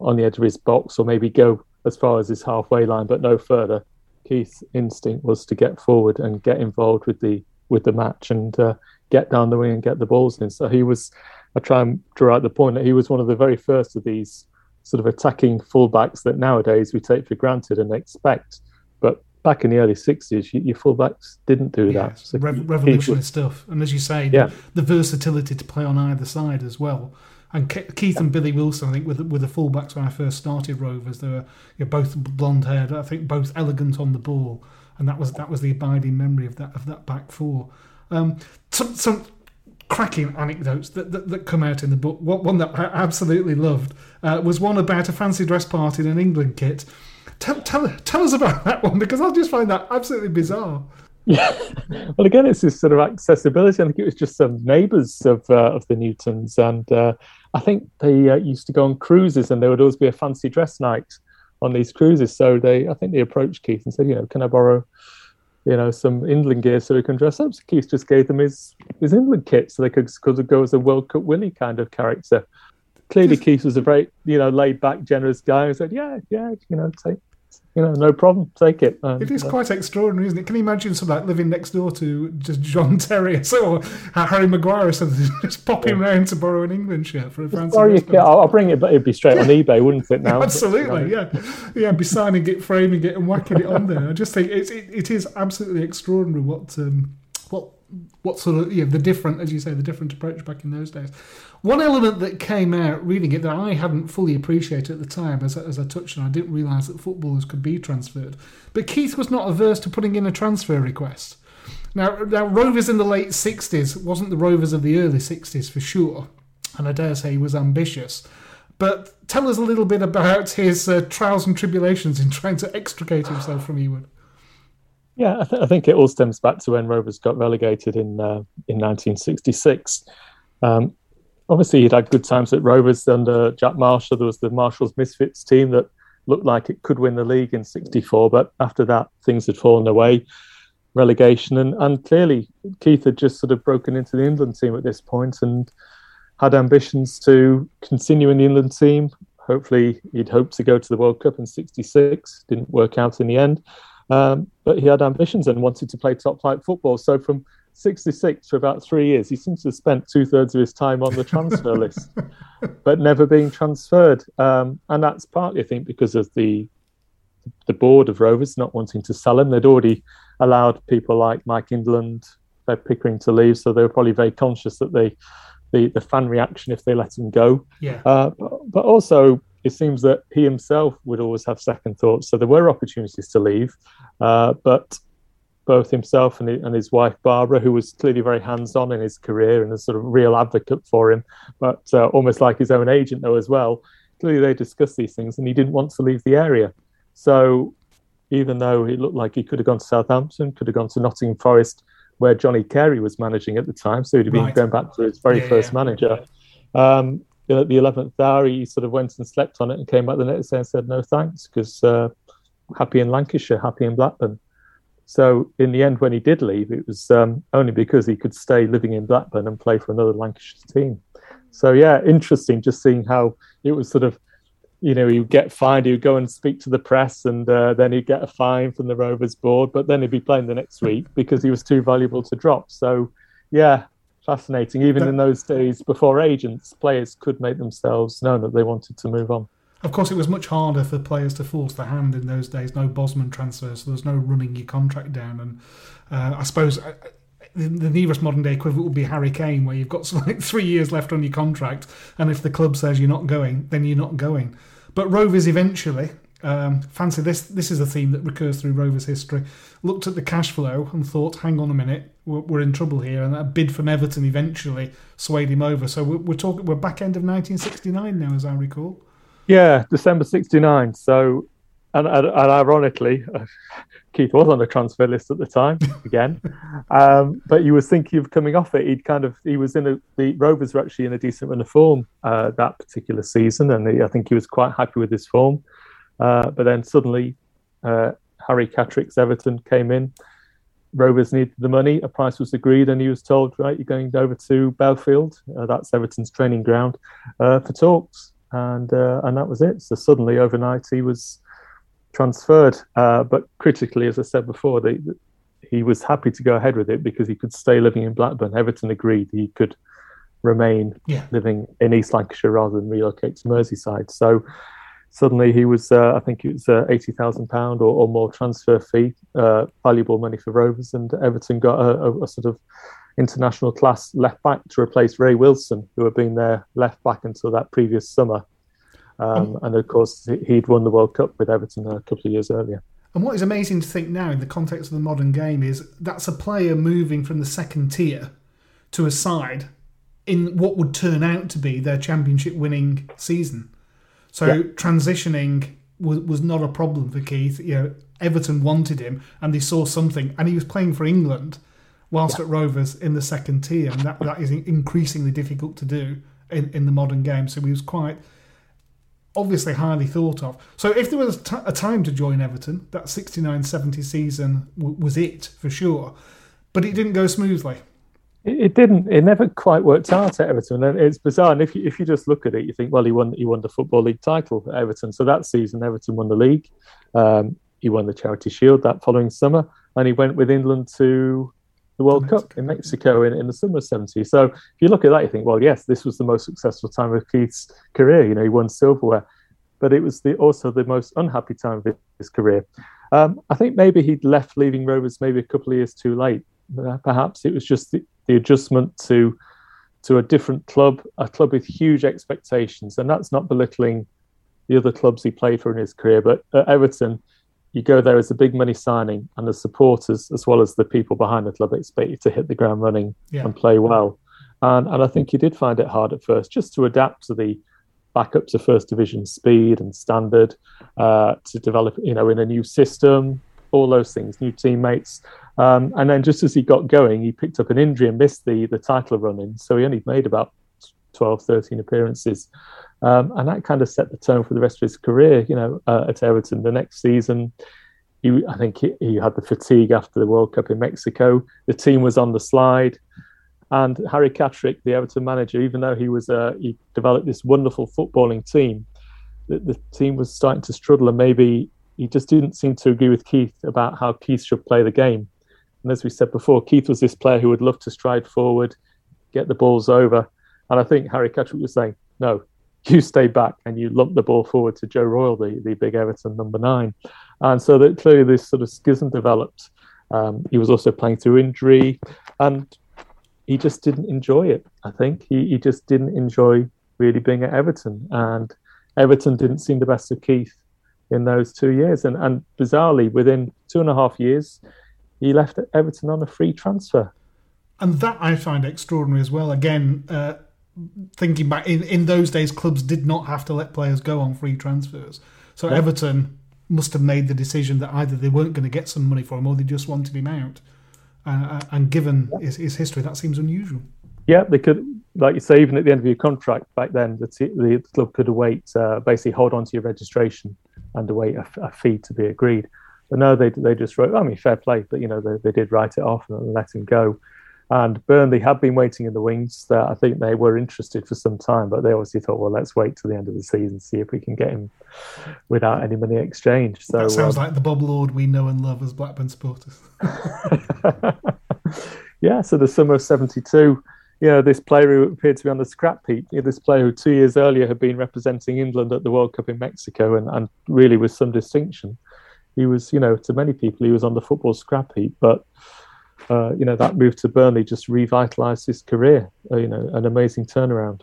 on the edge of his box or maybe go as far as his halfway line, but no further. Keith's instinct was to get forward and get involved with the with the match and uh, get down the wing and get the balls in. So he was. I try and draw out the point that he was one of the very first of these sort of attacking fullbacks that nowadays we take for granted and expect. But back in the early '60s, you, your fullbacks didn't do that. So Rev- Keith revolutionary was- stuff. And as you say, Yeah. the, the versatility to play on either side as well. And Ke- Keith and Billy Wilson, I think, were the, were the fullbacks when I first started Rovers. They were you know, both blonde haired. I think both elegant on the ball, and that was that was the abiding memory of that of that back four. Um, some some cracking anecdotes that, that, that come out in the book. One, one that I absolutely loved uh, was one about a fancy dress party in an England kit. Tell, tell, tell us about that one because I just find that absolutely bizarre. Yeah. Well, again, it's this sort of accessibility. I think it was just some neighbours of uh, of the Newtons, and uh, I think they uh, used to go on cruises, and there would always be a fancy dress night on these cruises. So they, I think, they approached Keith and said, you know, can I borrow, you know, some England gear so we can dress up? So Keith just gave them his his England kit so they could, could go as a World Cup Willie kind of character. Clearly, Keith was a very, you know, laid back, generous guy who said, yeah, yeah, you know, take, you know, no problem, take it. And, It is uh, quite extraordinary, isn't it? Can you imagine something like living next door to just John Terry or Harry Maguire or something, just popping round to borrow an England shirt for a fancy Sorry, dress you can, I'll, I'll bring it, but it'd be straight on eBay, wouldn't it? Now, Absolutely, yeah, yeah. Be signing it, framing it, and whacking it on there. I just think it's it, it is absolutely extraordinary what um, what what sort of you know the different, as you say, the different approach back in those days. One element that came out reading it that I hadn't fully appreciated at the time, as, I- as I touched on, I didn't realise that footballers could be transferred. But Keith was not averse to putting in a transfer request. Now, now Rovers in the late 60s wasn't the Rovers of the early 60s for sure, and I dare say he was ambitious. But tell us a little bit about his uh, trials and tribulations in trying to extricate himself from Ewood. Yeah, I, th- I think it all stems back to when Rovers got relegated in uh, in 1966. Um, obviously, he'd had good times at Rovers under Jack Marshall. There was the Marshall's Misfits team that looked like it could win the league in '64, but after that, things had fallen away. Relegation, and, and clearly Keith had just sort of broken into the England team at this point and had ambitions to continue in the England team. Hopefully, he'd hoped to go to the World Cup in '66. Didn't work out in the end. Um, but he had ambitions and wanted to play top flight football. So from 66 for about three years, he seems to have spent two thirds of his time on the transfer list, but never being transferred. Um, and that's partly, I think, because of the the board of Rovers not wanting to sell him. They'd already allowed people like Mike England, Fred Pickering to leave, so they were probably very conscious that they the, the fan reaction if they let him go. Yeah. Uh, but, but also, it seems that he himself would always have second thoughts. So there were opportunities to leave, uh, but both himself and his, and his wife Barbara, who was clearly very hands-on in his career and a sort of real advocate for him, but uh, almost like his own agent though as well. Clearly, they discussed these things, and he didn't want to leave the area. So even though it looked like he could have gone to Southampton, could have gone to Nottingham Forest, where Johnny Carey was managing at the time, so he'd have been Right. going back to his very Yeah, first yeah. manager. Um, you know, at the 11th hour, he sort of went and slept on it and came back the next day and said, no thanks, because uh, happy in Lancashire, happy in Blackburn. So in the end, when he did leave, it was um, only because he could stay living in Blackburn and play for another Lancashire team. So yeah, interesting just seeing how it was sort of, you know, he would get fined, he would go and speak to the press, and uh, then he'd get a fine from the Rovers board, but then he'd be playing the next week because he was too valuable to drop. So yeah, fascinating. Even in those days before agents, players could make themselves known that they wanted to move on. Of course, it was much harder for players to force the hand in those days. No Bosman transfers, so there was no running your contract down. And uh, I suppose uh, the, the nearest modern day equivalent would be Harry Kane, where you've got like three years left on your contract, and if the club says you're not going, then you're not going. But Rovers eventually, um, fancy this. This is a theme that recurs through Rovers history. Looked at the cash flow and thought, "Hang on a minute, we're, we're in trouble here." And a bid from Everton eventually swayed him over. So we're, we're talking, we're back end of 1969 now, as I recall. Yeah, December '69. So, and, and, and ironically, Keith was on the transfer list at the time again, um, but he was thinking of coming off it. He'd kind of he was in a the Rovers were actually in a decent run of form uh, that particular season, and he, I think he was quite happy with his form. Uh, but then suddenly, uh, Harry Catterick's Everton came in. Rovers needed the money. A price was agreed, and he was told, "Right, you're going over to Bellefield. Uh, that's Everton's training ground uh, for talks." And uh, and that was it. So suddenly, overnight, he was transferred. Uh, but critically, as I said before, they, he was happy to go ahead with it because he could stay living in Blackburn. Everton agreed he could remain yeah. living in East Lancashire rather than relocate to Merseyside. So suddenly he was, uh, I think it was uh, eighty thousand pound or, or more transfer fee, uh, valuable money for Rovers, and Everton got a, a, a sort of international class left back to replace Ray Wilson, who had been their left back until that previous summer. Um, Um, and of course, he'd won the World Cup with Everton a couple of years earlier. And what is amazing to think now in the context of the modern game is that's a player moving from the second tier to a side in what would turn out to be their championship winning season. So Yeah. transitioning was, was not a problem for Keith. You know, Everton wanted him and they saw something, and he was playing for England whilst at Rovers in the second tier, and that, that is increasingly difficult to do in, in the modern game. So he was quite obviously highly thought of. So if there was a time to join Everton, that 69-70 season w- was it for sure. But it didn't go smoothly. It, it didn't. It never quite worked out at Everton, and it's bizarre. And if you, if you just look at it, you think, well, he won he won the football league title at Everton. So that season, Everton won the league. Um, he won the Charity Shield that following summer, and he went with England to the World Cup in Mexico in, in the summer of '70. So if you look at that, you think, well, yes, this was the most successful time of Keith's career. You know, he won silverware, but it was the, also the most unhappy time of his career. Um, I think maybe he'd left leaving Rovers maybe a couple of years too late. Uh, Perhaps it was just the, the adjustment to to a different club, a club with huge expectations, and that's not belittling the other clubs he played for in his career. But at Everton, you go there as a big money signing, and the supporters, as well as the people behind the club, expect you to hit the ground running Yeah. and play well. And and I think he did find it hard at first, just to adapt to the back up to first division speed and standard, uh, to develop, you know, in a new system, all those things, new teammates. Um, and then just as he got going, he picked up an injury and missed the the title run in. So he only made about 12, 13 appearances. Um, and that kind of set the tone for the rest of his career, you know, uh, at Everton. The next season, he, I think he, he had the fatigue after the World Cup in Mexico. The team was on the slide. And Harry Catterick, the Everton manager, even though he was uh, he developed this wonderful footballing team, the, the team was starting to struggle, and maybe he just didn't seem to agree with Keith about how Keith should play the game. And as we said before, Keith was this player who would love to stride forward, get the balls over, and I think Harry Catterick was saying, "No, you stay back and you lump the ball forward to Joe Royle, the, the big Everton number nine. And so that clearly this sort of schism developed. Um, he was also playing through injury and he just didn't enjoy it. I think he, he just didn't enjoy really being at Everton. And Everton didn't seem the best of Keith in those two years. And, and bizarrely, within two and a half years, he left Everton on a free transfer. And that I find extraordinary as well. Again, uh, thinking back, in, in those days, clubs did not have to let players go on free transfers. So Yeah. Everton must have made the decision that either they weren't going to get some money for him or they just wanted him out. Uh, and given his, his history, that seems unusual. Yeah, they could, like you say, even at the end of your contract back then, the, t- the club could await, uh, basically hold on to your registration and await a, f- a fee to be agreed. But no, they they just wrote. I mean, fair play, but you know they, they did write it off and let him go. And Burnley had been waiting in the wings. That I think they were interested for some time, but they obviously thought, well, let's wait till the end of the season, see if we can get him without any money exchange. So that sounds um, like the Bob Lord we know and love as Blackburn supporters. yeah, so the summer of 72, you know, this player who appeared to be on the scrap heap, you know, this player who two years earlier had been representing England at the World Cup in Mexico and, and really with some distinction. He was, you know, to many people, he was on the football scrap heap, but, uh, you know, that move to Burnley just revitalised his career, uh, you know, an amazing turnaround.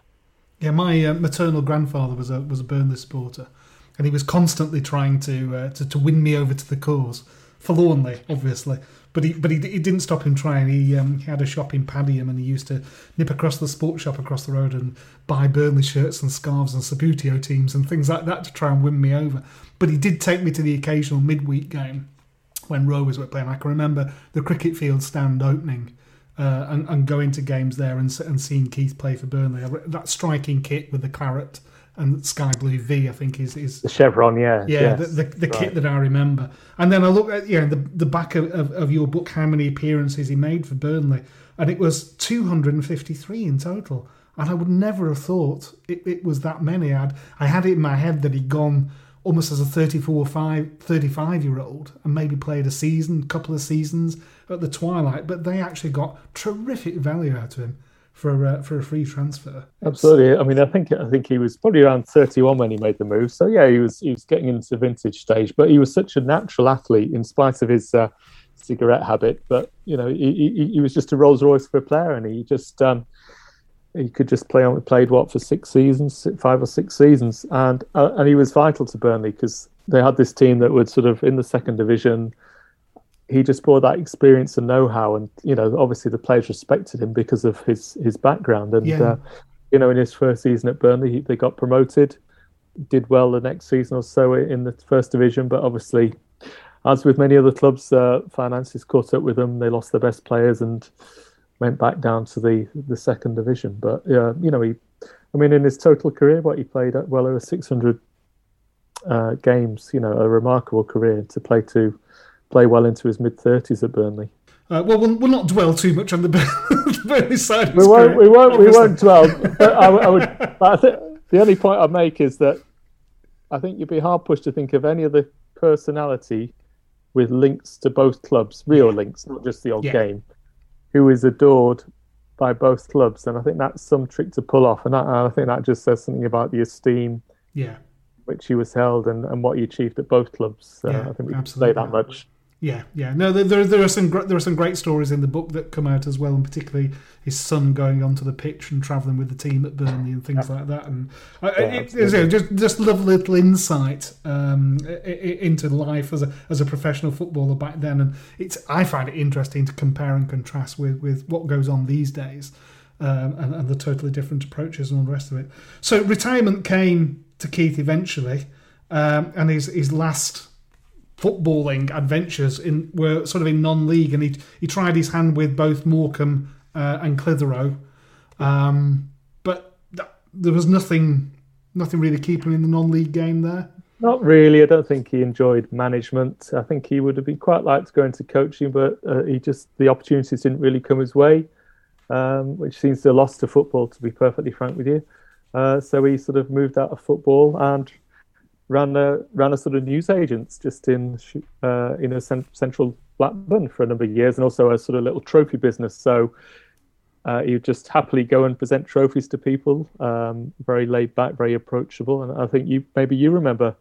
Yeah, my uh, maternal grandfather was a was a Burnley supporter, and he was constantly trying to, uh, to to win me over to the cause, forlornly, obviously. But he but he, he didn't stop him trying. He um, he had a shop in Padiham, and he used to nip across the sports shop across the road and buy Burnley shirts and scarves and Subbuteo teams and things like that to try and win me over. But he did take me to the occasional midweek game when Rovers were playing. I can remember the cricket field stand opening. Uh, and, and going to games there and, and seeing Keith play for Burnley. That striking kit with the claret and sky blue V, I think is is The chevron, yeah. yeah yes, the, the, the right. kit that I remember. And then I look at you know the the back of, of, of your book, how many appearances he made for Burnley, and it was 253 in total. And I would never have thought it, it was that many. I'd, I had it in my head that he'd gone almost as a 34, 5, 35 year old and maybe played a season, couple of seasons at the twilight. But they actually got terrific value out of him for a, for a free transfer. Absolutely. I mean, I think I think he was probably around 31 when he made the move. So yeah, he was he was getting into vintage stage. But he was such a natural athlete in spite of his uh, cigarette habit. But you know, he, he, he was just a Rolls Royce for a player, and he just um, he could just play on. Played what for six seasons, five or six seasons, and uh, and he was vital to Burnley because they had this team that would sort of in the second division. He just brought that experience and know-how, and you know, obviously the players respected him because of his his background. And Yeah. uh, you know, in his first season at Burnley, he, they got promoted. Did well the next season or so in the first division, but obviously, as with many other clubs, uh, finances caught up with them. They lost their best players and went back down to the the second division. But yeah, you know, he, I mean, in his total career, what he played at well over 600 uh, games. You know, a remarkable career to play to play well into his mid 30s at Burnley. Uh, well, we'll we'll not dwell too much on the Bur- Burnley side. We won't, career, we won't, we won't dwell. But I, I would. I think the only point I'd make is that I think you'd be hard pushed to think of any other personality with links to both clubs, real links, not just the old Yeah. game, who is adored by both clubs. And I think that's some trick to pull off. And I, I think that just says something about the esteem Yeah. which he was held and, and what he achieved at both clubs. Uh, Yeah, I think we can say that much. Yeah, yeah. No, there, there, are some there are some great stories in the book that come out as well, and particularly his son going onto the pitch and travelling with the team at Burnley and things like that. And Yeah, it, know, just just love little insight um, into life as a as a professional footballer back then. And it's I find it interesting to compare and contrast with with what goes on these days. Um, and, and the totally different approaches and all the rest of it. So retirement came to Keith eventually, um, and his his last footballing adventures in were sort of in non-league, and he he tried his hand with both Morecambe uh, and Clitheroe, um, but th- there was nothing nothing really keeping in the non-league game there. Not really. I don't think he enjoyed management. I think he would have been quite like to go into coaching, but uh, he just the opportunities didn't really come his way, um, which seems to have lost to football. To be perfectly frank with you, uh, so he sort of moved out of football and ran a ran a sort of news agents just in uh, in a cent- central Blackburn for a number of years, and also a sort of little trophy business. So. Uh, would just happily go and present trophies to people. Um, very laid back, very approachable, and I think you maybe you remember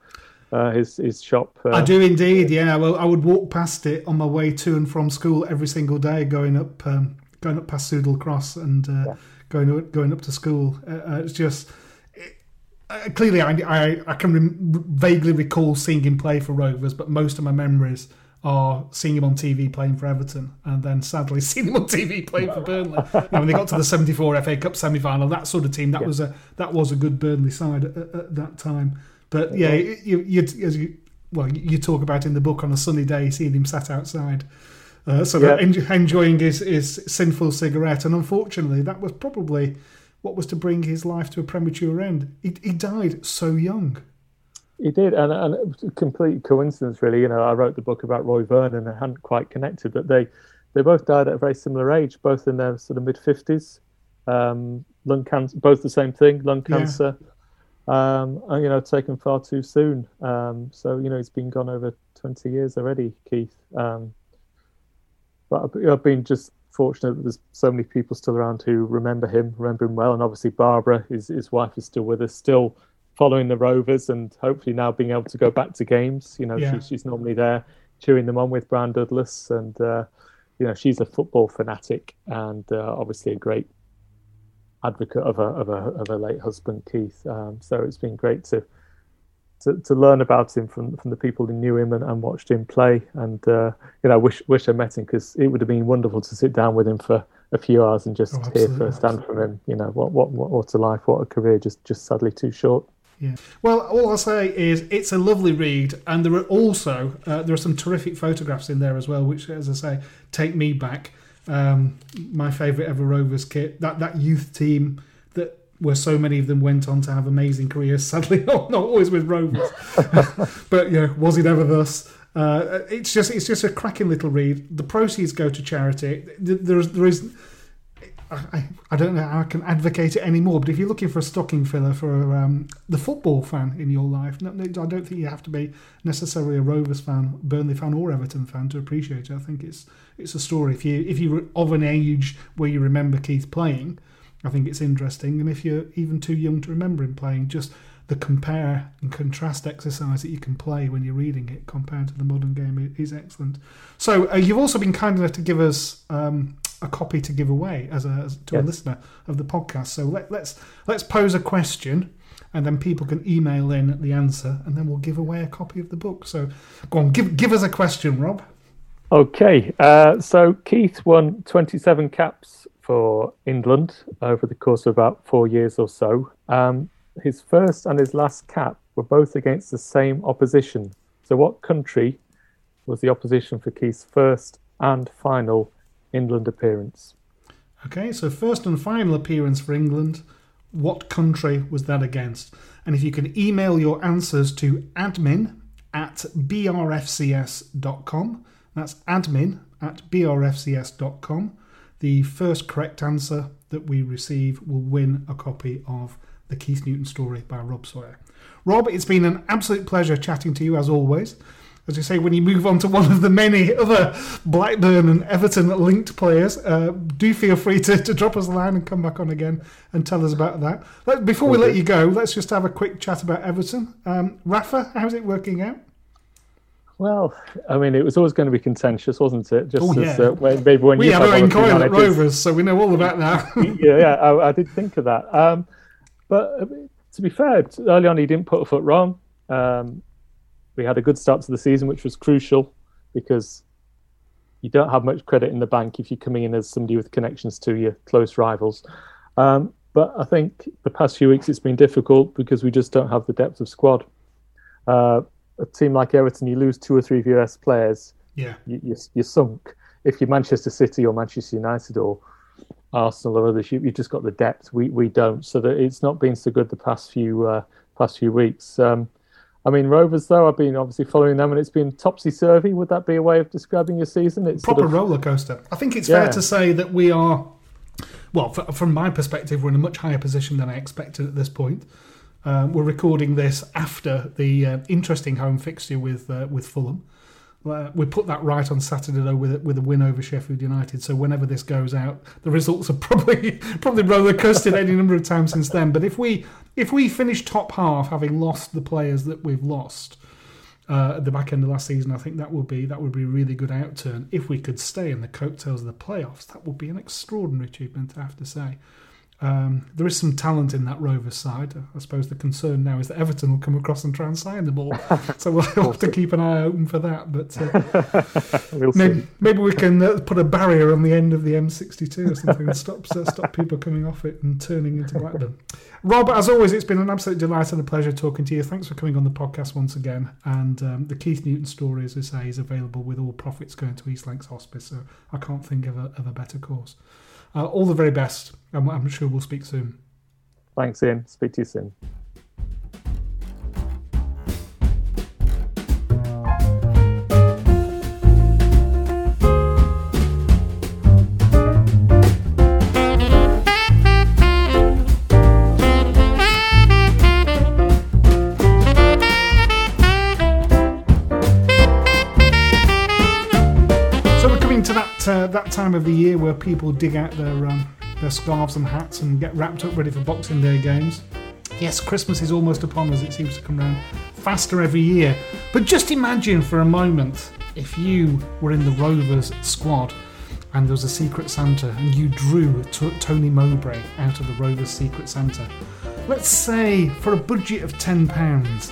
uh, his his shop. Uh, I do indeed, yeah. Well, I would walk past it on my way to and from school every single day, going up um, going up past Sudell Cross and uh, going up, going up to school. Uh, uh, it's just uh, clearly I, I I can rem- vaguely recall seeing him play for Rovers, but most of my memories are seeing him on TV playing for Everton, and then sadly seeing him on TV playing for Burnley. now, when they got to the '74 FA Cup semi-final, that sort of team, that was a that was a good Burnley side at, at, at that time. But yeah, you, you, as you well, you talk about in the book on a sunny day, seeing him sat outside, uh, sort Yeah. en- enjoying his, his sinful cigarette, and unfortunately, that was probably what was to bring his life to a premature end. He, he died so young. He did, and, and it was a complete coincidence, really. You know, I wrote the book about Roy Vernon and hadn't quite connected, that they they both died at a very similar age, both in their sort of mid fifties. Um, lung cancer, both the same thing, lung Yeah. cancer. Um, and you know, taken far too soon. Um, so you know, he's been gone over twenty years already, Keith. Um, but I've been just fortunate that there's so many people still around who remember him, remember him well, and obviously Barbara, his his wife, is still with us, still following the Rovers, and hopefully now being able to go back to games. You know, Yeah. she, she's normally there cheering them on with Bryan Douglas, and uh, you know she's a football fanatic and uh, obviously a great advocate of a of a of a late husband, Keith. Um, so it's been great to. To, to learn about him from from the people who knew him and, and watched him play, and uh, you know, wish wish I met him because it would have been wonderful to sit down with him for a few hours and just Oh, hear firsthand from him. You know, what what what what a life, what a career, just just sadly too short. Yeah. Well, all I'll say is it's a lovely read, and there are also uh, there are some terrific photographs in there as well, which, as I say, take me back. Um, my favourite ever Rovers kit, that that youth team where so many of them went on to have amazing careers. Sadly, not, always with Rovers, but yeah, was it ever thus? Uh, it's just it's just a cracking little read. The proceeds go to charity. Th- There is there is I, I don't know how I can advocate it anymore, but if you're looking for a stocking filler for um, the football fan in your life, no, no, I don't think you have to be necessarily a Rovers fan, Burnley fan, or Everton fan to appreciate it. I think it's it's a story. If you if you're of an age where you remember Keith playing, I think it's interesting, and if you're even too young to remember him playing, just the compare and contrast exercise that you can play when you're reading it compared to the modern game is excellent. So uh, you've also been kind enough to give us um, a copy to give away as a as, to a listener of the podcast. So let, let's let's pose a question, and then people can email in the answer, and then we'll give away a copy of the book. So go on, give give us a question, Rob. Okay, uh, so Keith won 27 caps for England over the course of about four years or so. Um, his first and his last cap were both against the same opposition. So, what country was the opposition for Keith's first and final England appearance? Okay, so first and final appearance for England. What country was that against? And if you can email your answers to admin at brfcs.com, that's admin at brfcs.com, the first correct answer that we receive will win a copy of The Keith Newton Story by Rob Sawyer. Rob, it's been an absolute pleasure chatting to you as always. As you say, when you move on to one of the many other Blackburn and Everton linked players, uh, do feel free to, to drop us a line and come back on again and tell us about that. Let, before we let you go, let's just have a quick chat about Everton. Um, Rafa, how's it working out? Well, I mean, it was always going to be contentious, wasn't it? Just Oh, as, yeah. uh, when, maybe when we you had our own Coyle at Rovers, so we know all about that. yeah, yeah, I, I did think of that. Um, but uh, to be fair, early on he didn't put a foot wrong. Um, we had a good start to the season, which was crucial because you don't have much credit in the bank if you're coming in as somebody with connections to your close rivals. Um, but I think the past few weeks it's been difficult because we just don't have the depth of squad. Uh, a team like Everton, you lose two or three of your best players, Yeah. you, you're, you're sunk. If you're Manchester City or Manchester United or Arsenal or others, you, you've just got the depth. We we don't. So that it's not been so good the past few uh, past few weeks. Um, I mean, Rovers though, I've been obviously following them, and it's been topsy turvy. Would that be a way of describing your season? It's proper sort of, roller coaster. I think it's Yeah. fair to say that we are, well, f- from my perspective, we're in a much higher position than I expected at this point. Um, we're recording this after the uh, interesting home fixture with uh, with Fulham. Uh, we put that right on Saturday though with a, with a win over Sheffield United. So whenever this goes out, the results are probably probably roller coasted any number of times since then. But if we if we finish top half, having lost the players that we've lost, uh, at the back end of last season, I think that would be that would be a really good outturn. If we could stay in the coattails of the playoffs, that would be an extraordinary achievement, I have to say. Um, there is some talent in that Rovers side. I suppose the concern now is that Everton will come across and try and sign them all. so we'll have to keep an eye open for that. But uh, We'll maybe, see. maybe we can uh, put a barrier on the end of the M62 or something and stop uh, stop people coming off it and turning into Blackburn. Rob, as always, it's been an absolute delight and a pleasure talking to you. Thanks for coming on the podcast once again. And um, the Keith Newton story, as we say, is available with all profits going to East Lancs Hospice. So I can't think of a, of a better cause. Uh, all the very best. and I'm sure we'll speak soon. Thanks, Ian. Speak to you soon. That time of the year where people dig out their um, their scarves and hats and get wrapped up ready for Boxing Day games. Yes, Christmas is almost upon us. It seems to come round faster every year. But just imagine for a moment if you were in the Rovers squad and there was a Secret Santa and you drew t- Tony Mowbray out of the Rovers Secret Santa. Let's say for a budget of £10,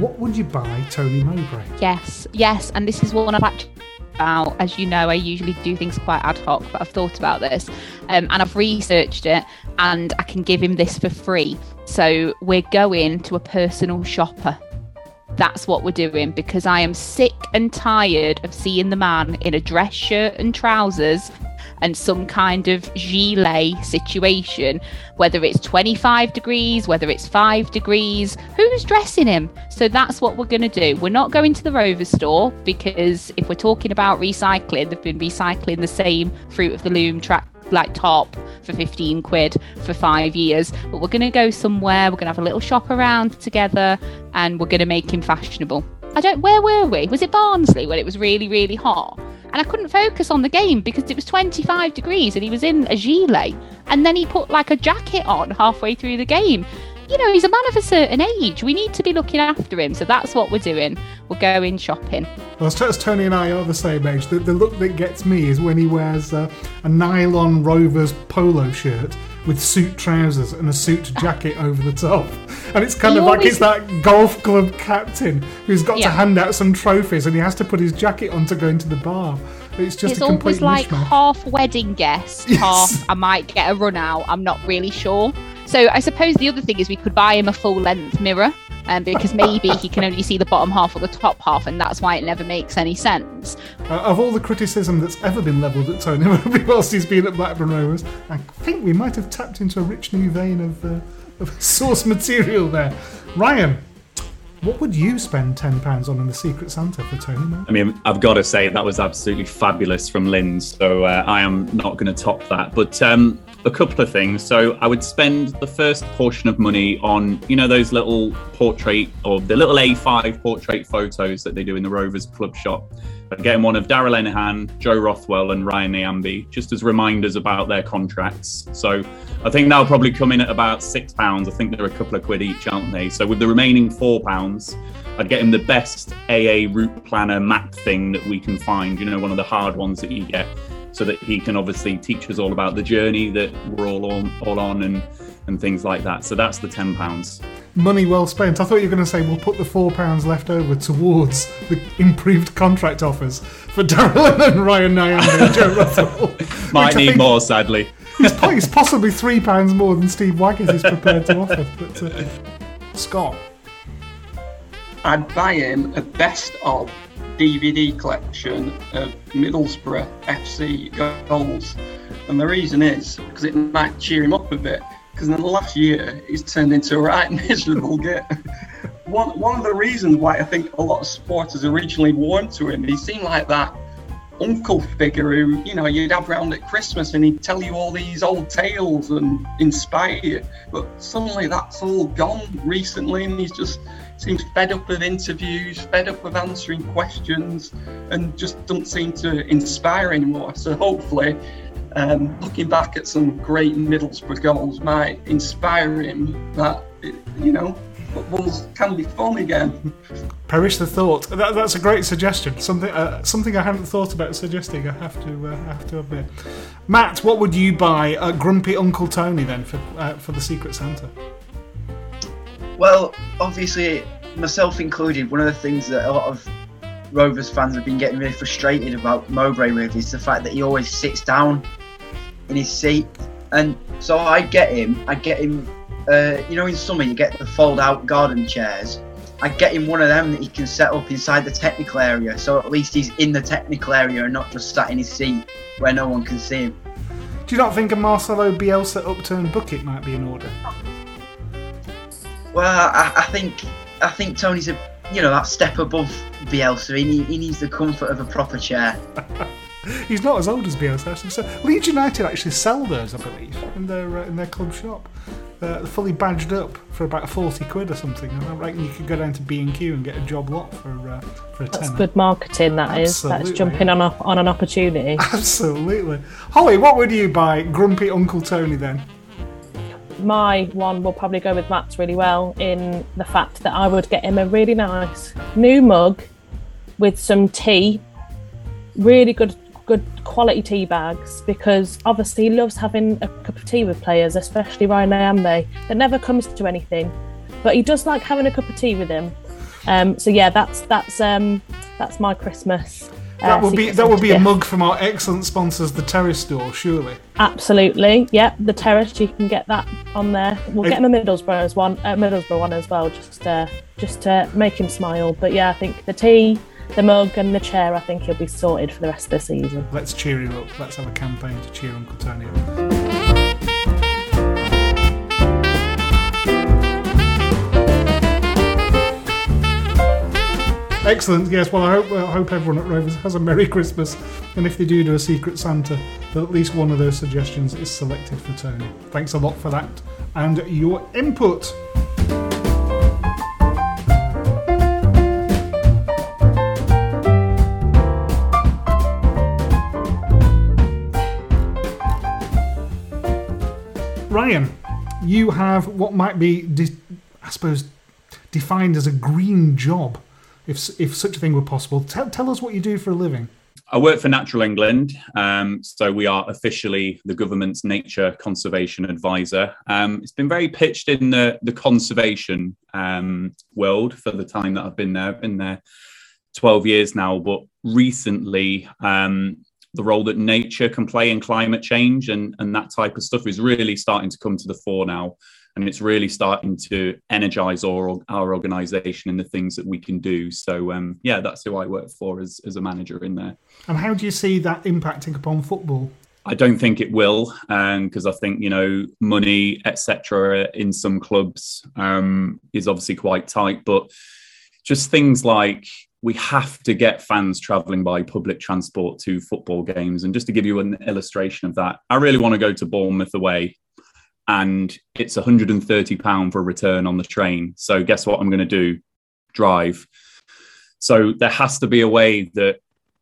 what would you buy Tony Mowbray? Yes, yes, and this is one I've actually about. As you know, I usually do things quite ad hoc, but I've thought about this um, and I've researched it, and I can give him this for free. So we're going to a personal shopper. That's what we're doing because I am sick and tired of seeing the man in a dress shirt and trousers and some kind of gilet situation, whether it's 25 degrees, whether it's 5 degrees, who's dressing him? So that's what we're going to do. We're not going to the Rover store because if we're talking about recycling, they've been recycling the same Fruit of the Loom track like top for 15 quid for five years. But we're going to go somewhere, we're going to have a little shop around together, and we're going to make him fashionable. I don't, where were we? Was it Barnsley when it was really, really hot? And I couldn't focus on the game because it was 25 degrees and he was in a gilet. And then he put like a jacket on halfway through the game. You know, he's a man of a certain age. We need to be looking after him. So that's what we're doing. We're going shopping. Well, as, Tony and I are the same age, the, the look that gets me is when he wears uh, a nylon Rovers polo shirt with suit trousers and a suit jacket over the top. And it's kind of like it's that golf club captain who's got to hand out some trophies and he has to put his jacket on to go into the bar. It's just it's a complete always like mishmash. half wedding guest, half I might get a run out. I'm not really sure. So I suppose the other thing is we could buy him a full length mirror. Um, because maybe he can only see the bottom half or the top half, and that's why it never makes any sense. Uh, of all the criticism that's ever been levelled at Tony Mowbray whilst he's been at Blackburn Rovers, I think we might have tapped into a rich new vein of, uh, of source material there. Ryan, what would you spend £10 on in the Secret Santa for Tony Mowbray? I mean, I've got to say that was absolutely fabulous from Lynn. So uh, I am not going to top that. But um, a couple of things. So I would spend the first portion of money on, you know, those little portrait or the little A5 portrait photos that they do in the Rovers Club shop. I'd one of Darragh Lenihan, Joe Rothwell, and Ryan Nyambe, just as reminders about their contracts. So I think that'll probably come in at about six pounds. I think they're a couple of quid each, aren't they? So with the remaining four pounds, I'd get him the best AA route planner map thing that we can find. You know, one of the hard ones that you get, so that he can obviously teach us all about the journey that we're all on, all on, and and things like that. So that's the ten pounds. Money well spent. I thought you were going to say we'll put the £4 left over towards the improved contract offers for Darragh and Ryan Nyambe and Joe Rothwell. Might need think more, sadly. It's, po- it's possibly £3 more than Steve Waggott is prepared to offer. But, uh, Scott. I'd buy him a best of DVD collection of Middlesbrough FC goals. And the reason is because it might cheer him up a bit. Because in the last year, he's turned into a right miserable git. One, one of the reasons why I think a lot of supporters originally warmed to him, he seemed like that uncle figure who, you know, you'd have round at Christmas and he'd tell you all these old tales and inspire you. But suddenly that's all gone recently and he's just seems fed up with interviews, fed up with answering questions, and just doesn't seem to inspire anymore. So hopefully, um, looking back at some great Middlesbrough goals might inspire him that, you know, football can be fun again. Perish the thought. That, that's a great suggestion. Something uh, something I hadn't thought about suggesting. I have to uh, have to admit. Matt, what would you buy uh, Grumpy Uncle Tony then for uh, for the Secret Santa? Well, obviously, myself included, one of the things that a lot of Rovers fans have been getting really frustrated about Mowbray with is the fact that he always sits down in his seat. And so I get him, I get him, uh, you know, in summer you get the fold out garden chairs. I get him one of them that he can set up inside the technical area, so at least he's in the technical area and not just sat in his seat where no one can see him. Do you not think a Marcelo Bielsa upturned bucket might be in order? Well, I, I think I think Tony's a you know that step above Bielsa. He, he needs the comfort of a proper chair. He's not as old as Bielsa. So Leeds United actually sell those, I believe, in their uh, in their club shop. uh, fully badged up for about forty quid or something. I reckon you could go down to B and Q and get a job lot for uh, for a That's tenner. good marketing. That is. That's jumping on a, on an opportunity. Absolutely, Holly. What would you buy, Grumpy Uncle Tony? Then My one will probably go with Matt's really well in the fact that I would get him a really nice new mug with some tea, really good good quality tea bags because obviously he loves having a cup of tea with players, especially Ryan Nyambe. That never comes to anything, but he does like having a cup of tea with him. Um, so yeah, that's that's um, that's my Christmas. uh, that will be that will be a mug from our excellent sponsors, the Terrace Store, surely. Absolutely, yep. The terrace, you can get that on there. We'll get him a Middlesbrough one, uh, Middlesbrough one as well, just uh, just to make him smile. But yeah, I think the tea, the mug, and the chair, I think he'll be sorted for the rest of the season. Let's cheer him up. Let's have a campaign to cheer Uncle Tony up. Excellent. Yes. Well, I hope I hope everyone at Rovers has a Merry Christmas, and if they do do a Secret Santa, that at least one of those suggestions is selected for Tony. Thanks a lot for that and your input. You have what might be, de- I suppose, defined as a green job, if if such a thing were possible. Tell, tell us what you do for a living. I work for Natural England, um, so we are officially the government's nature conservation advisor. Um, it's been very pitched in the, the conservation um, world for the time that I've been there. I've been there 12 years now, but recently, um, the role that nature can play in climate change and, and that type of stuff is really starting to come to the fore now. And it's really starting to energize our, our organization and the things that we can do. So, um, yeah, that's who I work for as, as a manager in there. And how do you see that impacting upon football? I don't think it will, because I think you know money, etc., in some clubs um, is obviously quite tight. But just things like we have to get fans travelling by public transport to football games, and just to give you an illustration of that, I really want to go to Bournemouth away, and it's 130 pound for a return on the train. So guess what I'm going to do? Drive. So there has to be a way that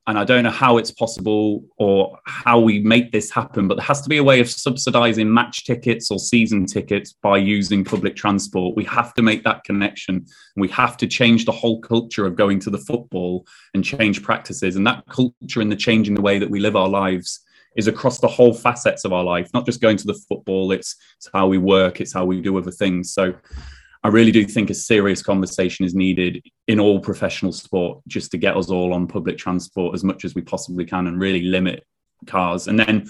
and I don't know how it's possible or how we make this happen, but there has to be a way of subsidizing match tickets or season tickets by using public transport. We have to make that connection. We have to change the whole culture of going to the football and change practices. And that culture and the change in the way that we live our lives is across the whole facets of our life, not just going to the football. It's, it's how we work, it's how we do other things. So I really do think a serious conversation is needed in all professional sport just to get us all on public transport as much as we possibly can and really limit cars. And then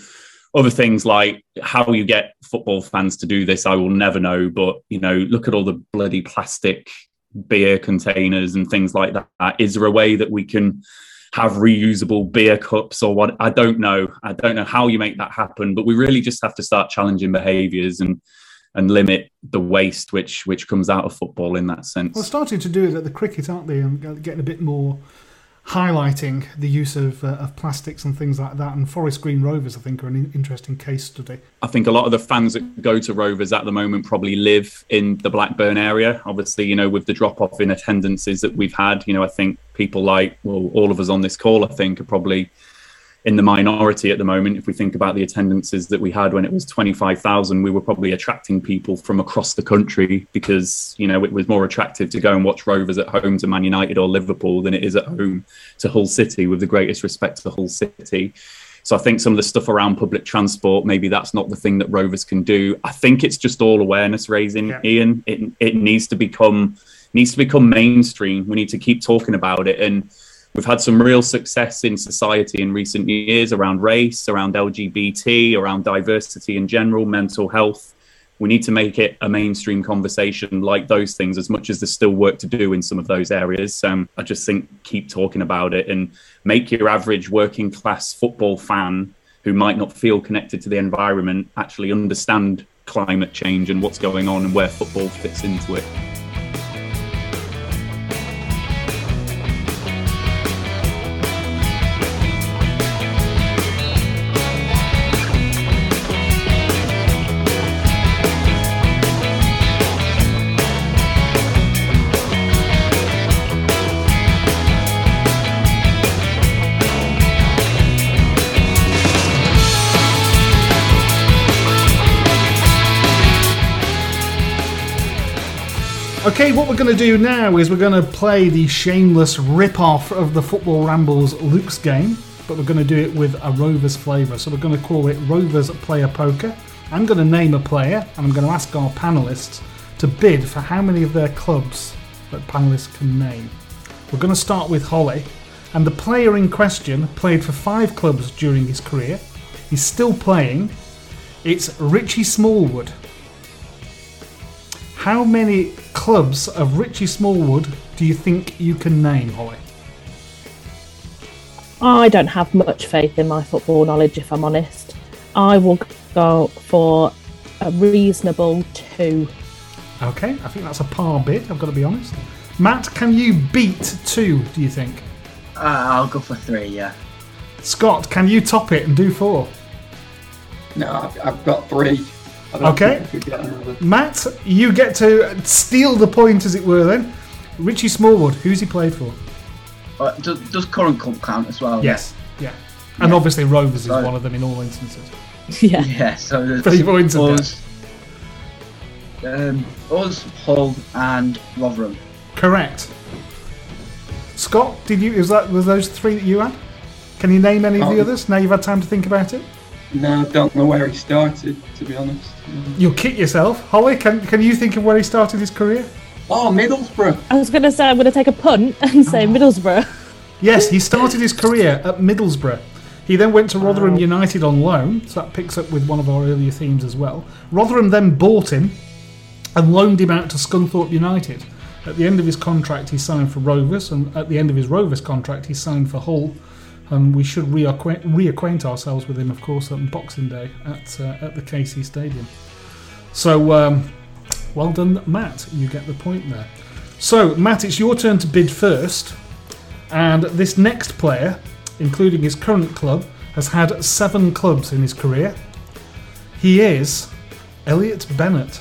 other things like how you get football fans to do this, I will never know. But, you know, look at all the bloody plastic beer containers and things like that. Is there a way that we can have reusable beer cups or what? I don't know. I don't know how you make that happen, but we really just have to start challenging behaviors and and limit the waste which which comes out of football in that sense. Well, starting to do it at the cricket, aren't they? And getting a bit more highlighting the use of, uh, of plastics and things like that. And Forest Green Rovers, I think, are an interesting case study. I think a lot of the fans that go to Rovers at the moment probably live in the Blackburn area. Obviously, you know, with the drop off in attendances that we've had, you know, I think people like, well, all of us on this call, I think, are probably in the minority at the moment. If we think about the attendances that we had when it was 25,000, we were probably attracting people from across the country because, you know, it was more attractive to go and watch Rovers at home to Man United or Liverpool than it is at home to Hull City, with the greatest respect to Hull City. So I think some of the stuff around public transport, maybe that's not the thing that Rovers can do. I think it's just all awareness raising, Ian. It, it needs to become needs to become mainstream. We need to keep talking about it and We've had some real success in society in recent years around race, around LGBT, around diversity in general, mental health. We need to make it a mainstream conversation like those things, as much as there's still work to do in some of those areas. Um, I just think keep talking about it and make your average working class football fan who might not feel connected to the environment actually understand climate change and what's going on and where football fits into it. Okay, what we're going to do now is we're going to play the shameless rip-off of the Football Rambles Luke's game, but we're going to do it with a Rovers flavour. So we're going to call it Rovers Player Poker. I'm going to name a player, and I'm going to ask our panelists to bid for how many of their clubs that panelists can name. We're going to start with Holly, and the player in question played for five clubs during his career. He's still playing. It's Richie Smallwood. How many clubs of Richie Smallwood do you think you can name, Holly? I don't have much faith in my football knowledge, if I'm honest. I will go for a reasonable two. Okay, I think that's a par bid, I've got to be honest. Matt, can you beat two, do you think? Uh, I'll go for three, yeah. Scott, can you top it and do four? No, I've, I've got three. I don't Okay. think I could get another. Matt, you get to steal the point, as it were, then. Richie Smallwood, who's he played for? Uh, does, does current club count as well? Yes, yeah. And obviously, Rovers is one of them in all instances. Yeah. Yeah, so there's Three points of us, um, us, Hull, and Rotherham. Correct. Scott, did you? Is that was those three that you had? Can you name any of the Oh. others? Now you've had time to think about it. No, I don't know where he started, to be honest. You'll kick yourself, Holly. Can can you think of where he started his career? Oh, Middlesbrough. I was going to say I'm going to take a punt and say oh. Middlesbrough. Yes, he started his career at Middlesbrough. He then went to Rotherham United on loan, so that picks up with one of our earlier themes as well. Rotherham then bought him and loaned him out to Scunthorpe United. At the end of his contract, he signed for Rovers, and at the end of his Rovers contract, he signed for Hull. And we should reacquaint, reacquaint ourselves with him, of course, on Boxing Day at uh, at the KC Stadium. So, um, well done, Matt. You get the point there. So, Matt, it's your turn to bid first. And this next player, including his current club, has had seven clubs in his career. He is Elliot Bennett.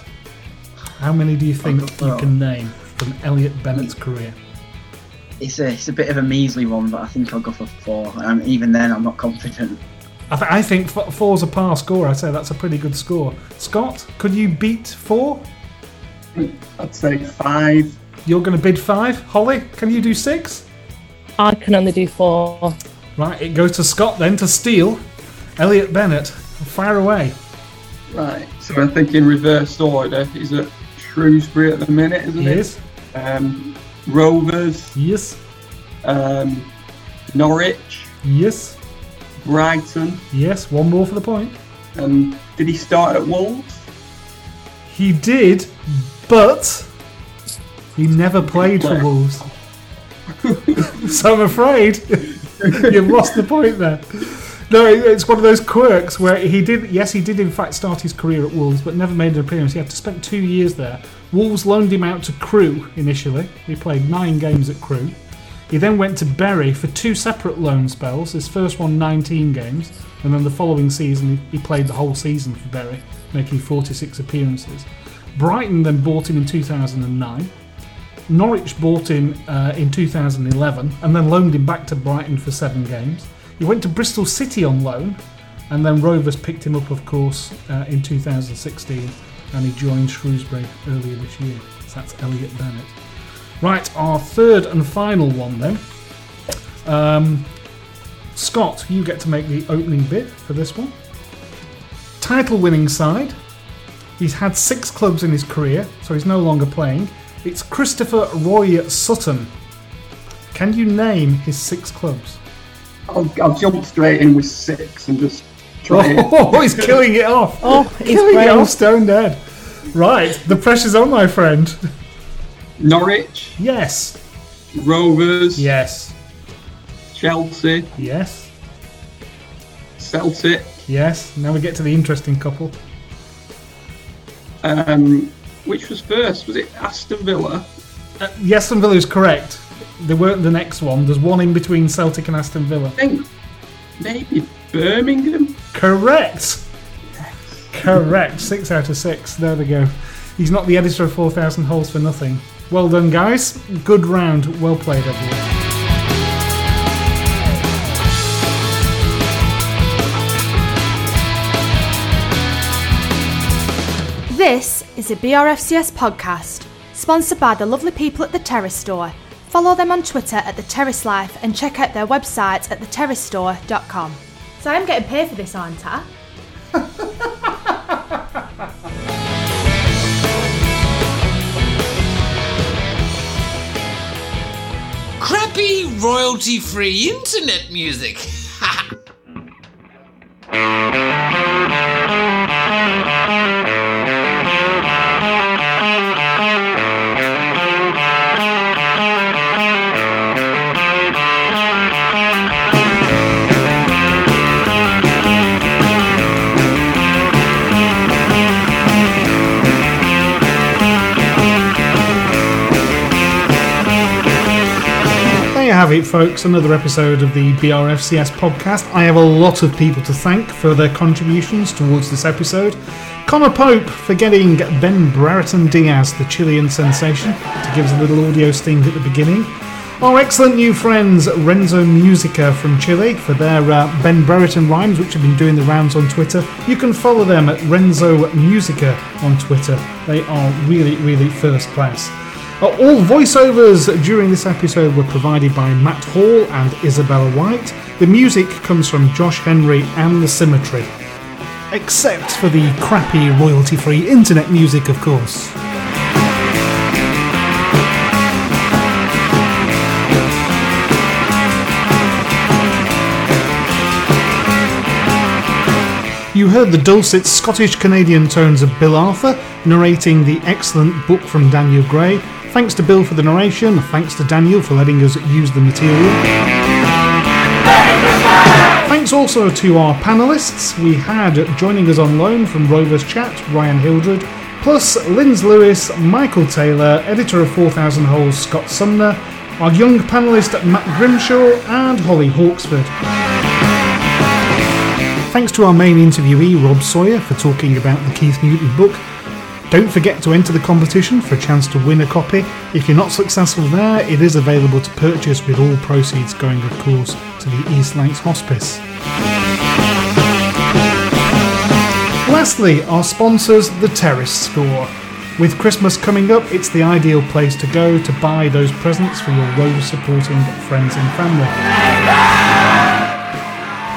How many do you think you can name from Elliot Bennett's career? It's a, it's a bit of a measly one, but I think I'll go for four. Um, even then, I'm not confident. I, th- I think f- four's a par score. I'd say that's a pretty good score. Scott, could you beat four? I'd say five. You're going to bid five. Holly, can you do six? I can only do four. Right, it goes to Scott then to steal. Elliot Bennett, fire away. Right, so I think in reverse order, he's at Shrewsbury at the minute, isn't He he? is. Um, Rovers. Yes. Um, Norwich. Yes. Brighton. Yes, one more for the point. And did he start at Wolves? He did, but he never played for Wolves. so I'm afraid you've lost the point there. No, it's one of those quirks where he did. Yes, he did in fact start his career at Wolves, but never made an appearance. He had to spend two years there. Wolves loaned him out to Crewe initially. He played nine games at Crewe. He then went to Bury for two separate loan spells. His first one, 19 games, and then the following season, he played the whole season for Bury, making 46 appearances. Brighton then bought him in 2009. Norwich bought him uh, in 2011 and then loaned him back to Brighton for seven games. He went to Bristol City on loan, and then Rovers picked him up, of course, uh, in 2016, and he joined Shrewsbury earlier this year. So that's Elliot Bennett. Right, our third and final one then. Um, Scott, you get to make the opening bid for this one. Title winning side. He's had six clubs in his career, so he's no longer playing. It's Christopher Roy Sutton. Can you name his six clubs? I'll, I'll jump straight in with six and just. Oh, he's killing it off. Oh, he's killing it off stone dead. Right, the pressure's on, my friend. Norwich. Yes. Rovers. Yes. Chelsea. Yes. Celtic. Yes. Now we get to the interesting couple. Um, which was first? Was it Aston Villa? Uh, yes, Aston Villa is correct. They weren't the next one. There's one in between Celtic and Aston Villa. I think maybe Birmingham. Correct. Correct. Six out of six. There we go. He's not the editor of 4,000 Holes for nothing. Well done, guys. Good round. Well played, everyone. This is a BRFCS podcast, sponsored by the lovely people at the Terrace Store. Follow them on Twitter at the Terrace Life and check out their website at theterracestore.com. So I'm getting paid for this, aren't I? Crappy royalty free internet music. have it, folks. Another episode of the BRFCS podcast. I have a lot of people to thank for their contributions towards this episode. Connor Pope for getting Ben Brereton Diaz, the Chilean sensation, to give us a little audio sting at the beginning. Our excellent new friends Renzo Musica from Chile for their uh, Ben Brereton rhymes, which have been doing the rounds on Twitter. You can follow them at Renzo Musica on Twitter. They are really, really first class. All voiceovers during this episode were provided by Matt Hall and Isabella White. The music comes from Josh Henry and The Symmetry. Except for the crappy royalty free internet music, of course. You heard the dulcet Scottish Canadian tones of Bill Arthur narrating the excellent book from Daniel Gray. Thanks to Bill for the narration, thanks to Daniel for letting us use the material. Thanks also to our panelists. We had joining us on loan from Rovers Chat, Ryan Hildred, plus Linz Lewis, Michael Taylor, editor of 4000 Holes, Scott Sumner, our young panelist Matt Grimshaw, and Holly Hawksford. Thanks to our main interviewee, Rob Sawyer, for talking about the Keith Newton book. Don't forget to enter the competition for a chance to win a copy. If you're not successful there, it is available to purchase with all proceeds going, of course, to the East Lancs Hospice. Lastly, our sponsors, The Terrace Store. With Christmas coming up, it's the ideal place to go to buy those presents for your Rover supporting friends and family.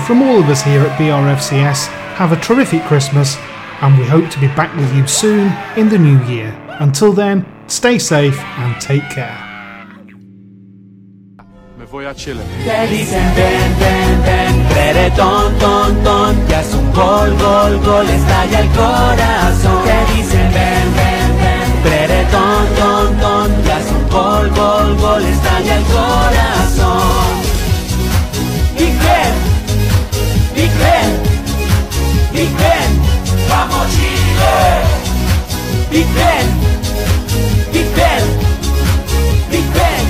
From all of us here at BRFCS, have a terrific Christmas and we hope to be back with you soon in the new year. Until then, stay safe and take care. Me voy a Chile. Te dicen ven, ven, ven, reggaetón, ton, ton, ya es un gol, gol, gol, estalla el corazón. Te dicen ven, ven, ven, reggaetón, ton, ton, ya es un gol, gol, gol, estalla el corazón. Big Ben, Big Ben, Big Ben. Ben! Big Ben! Big Ben! Big Ben!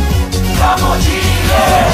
Vamos,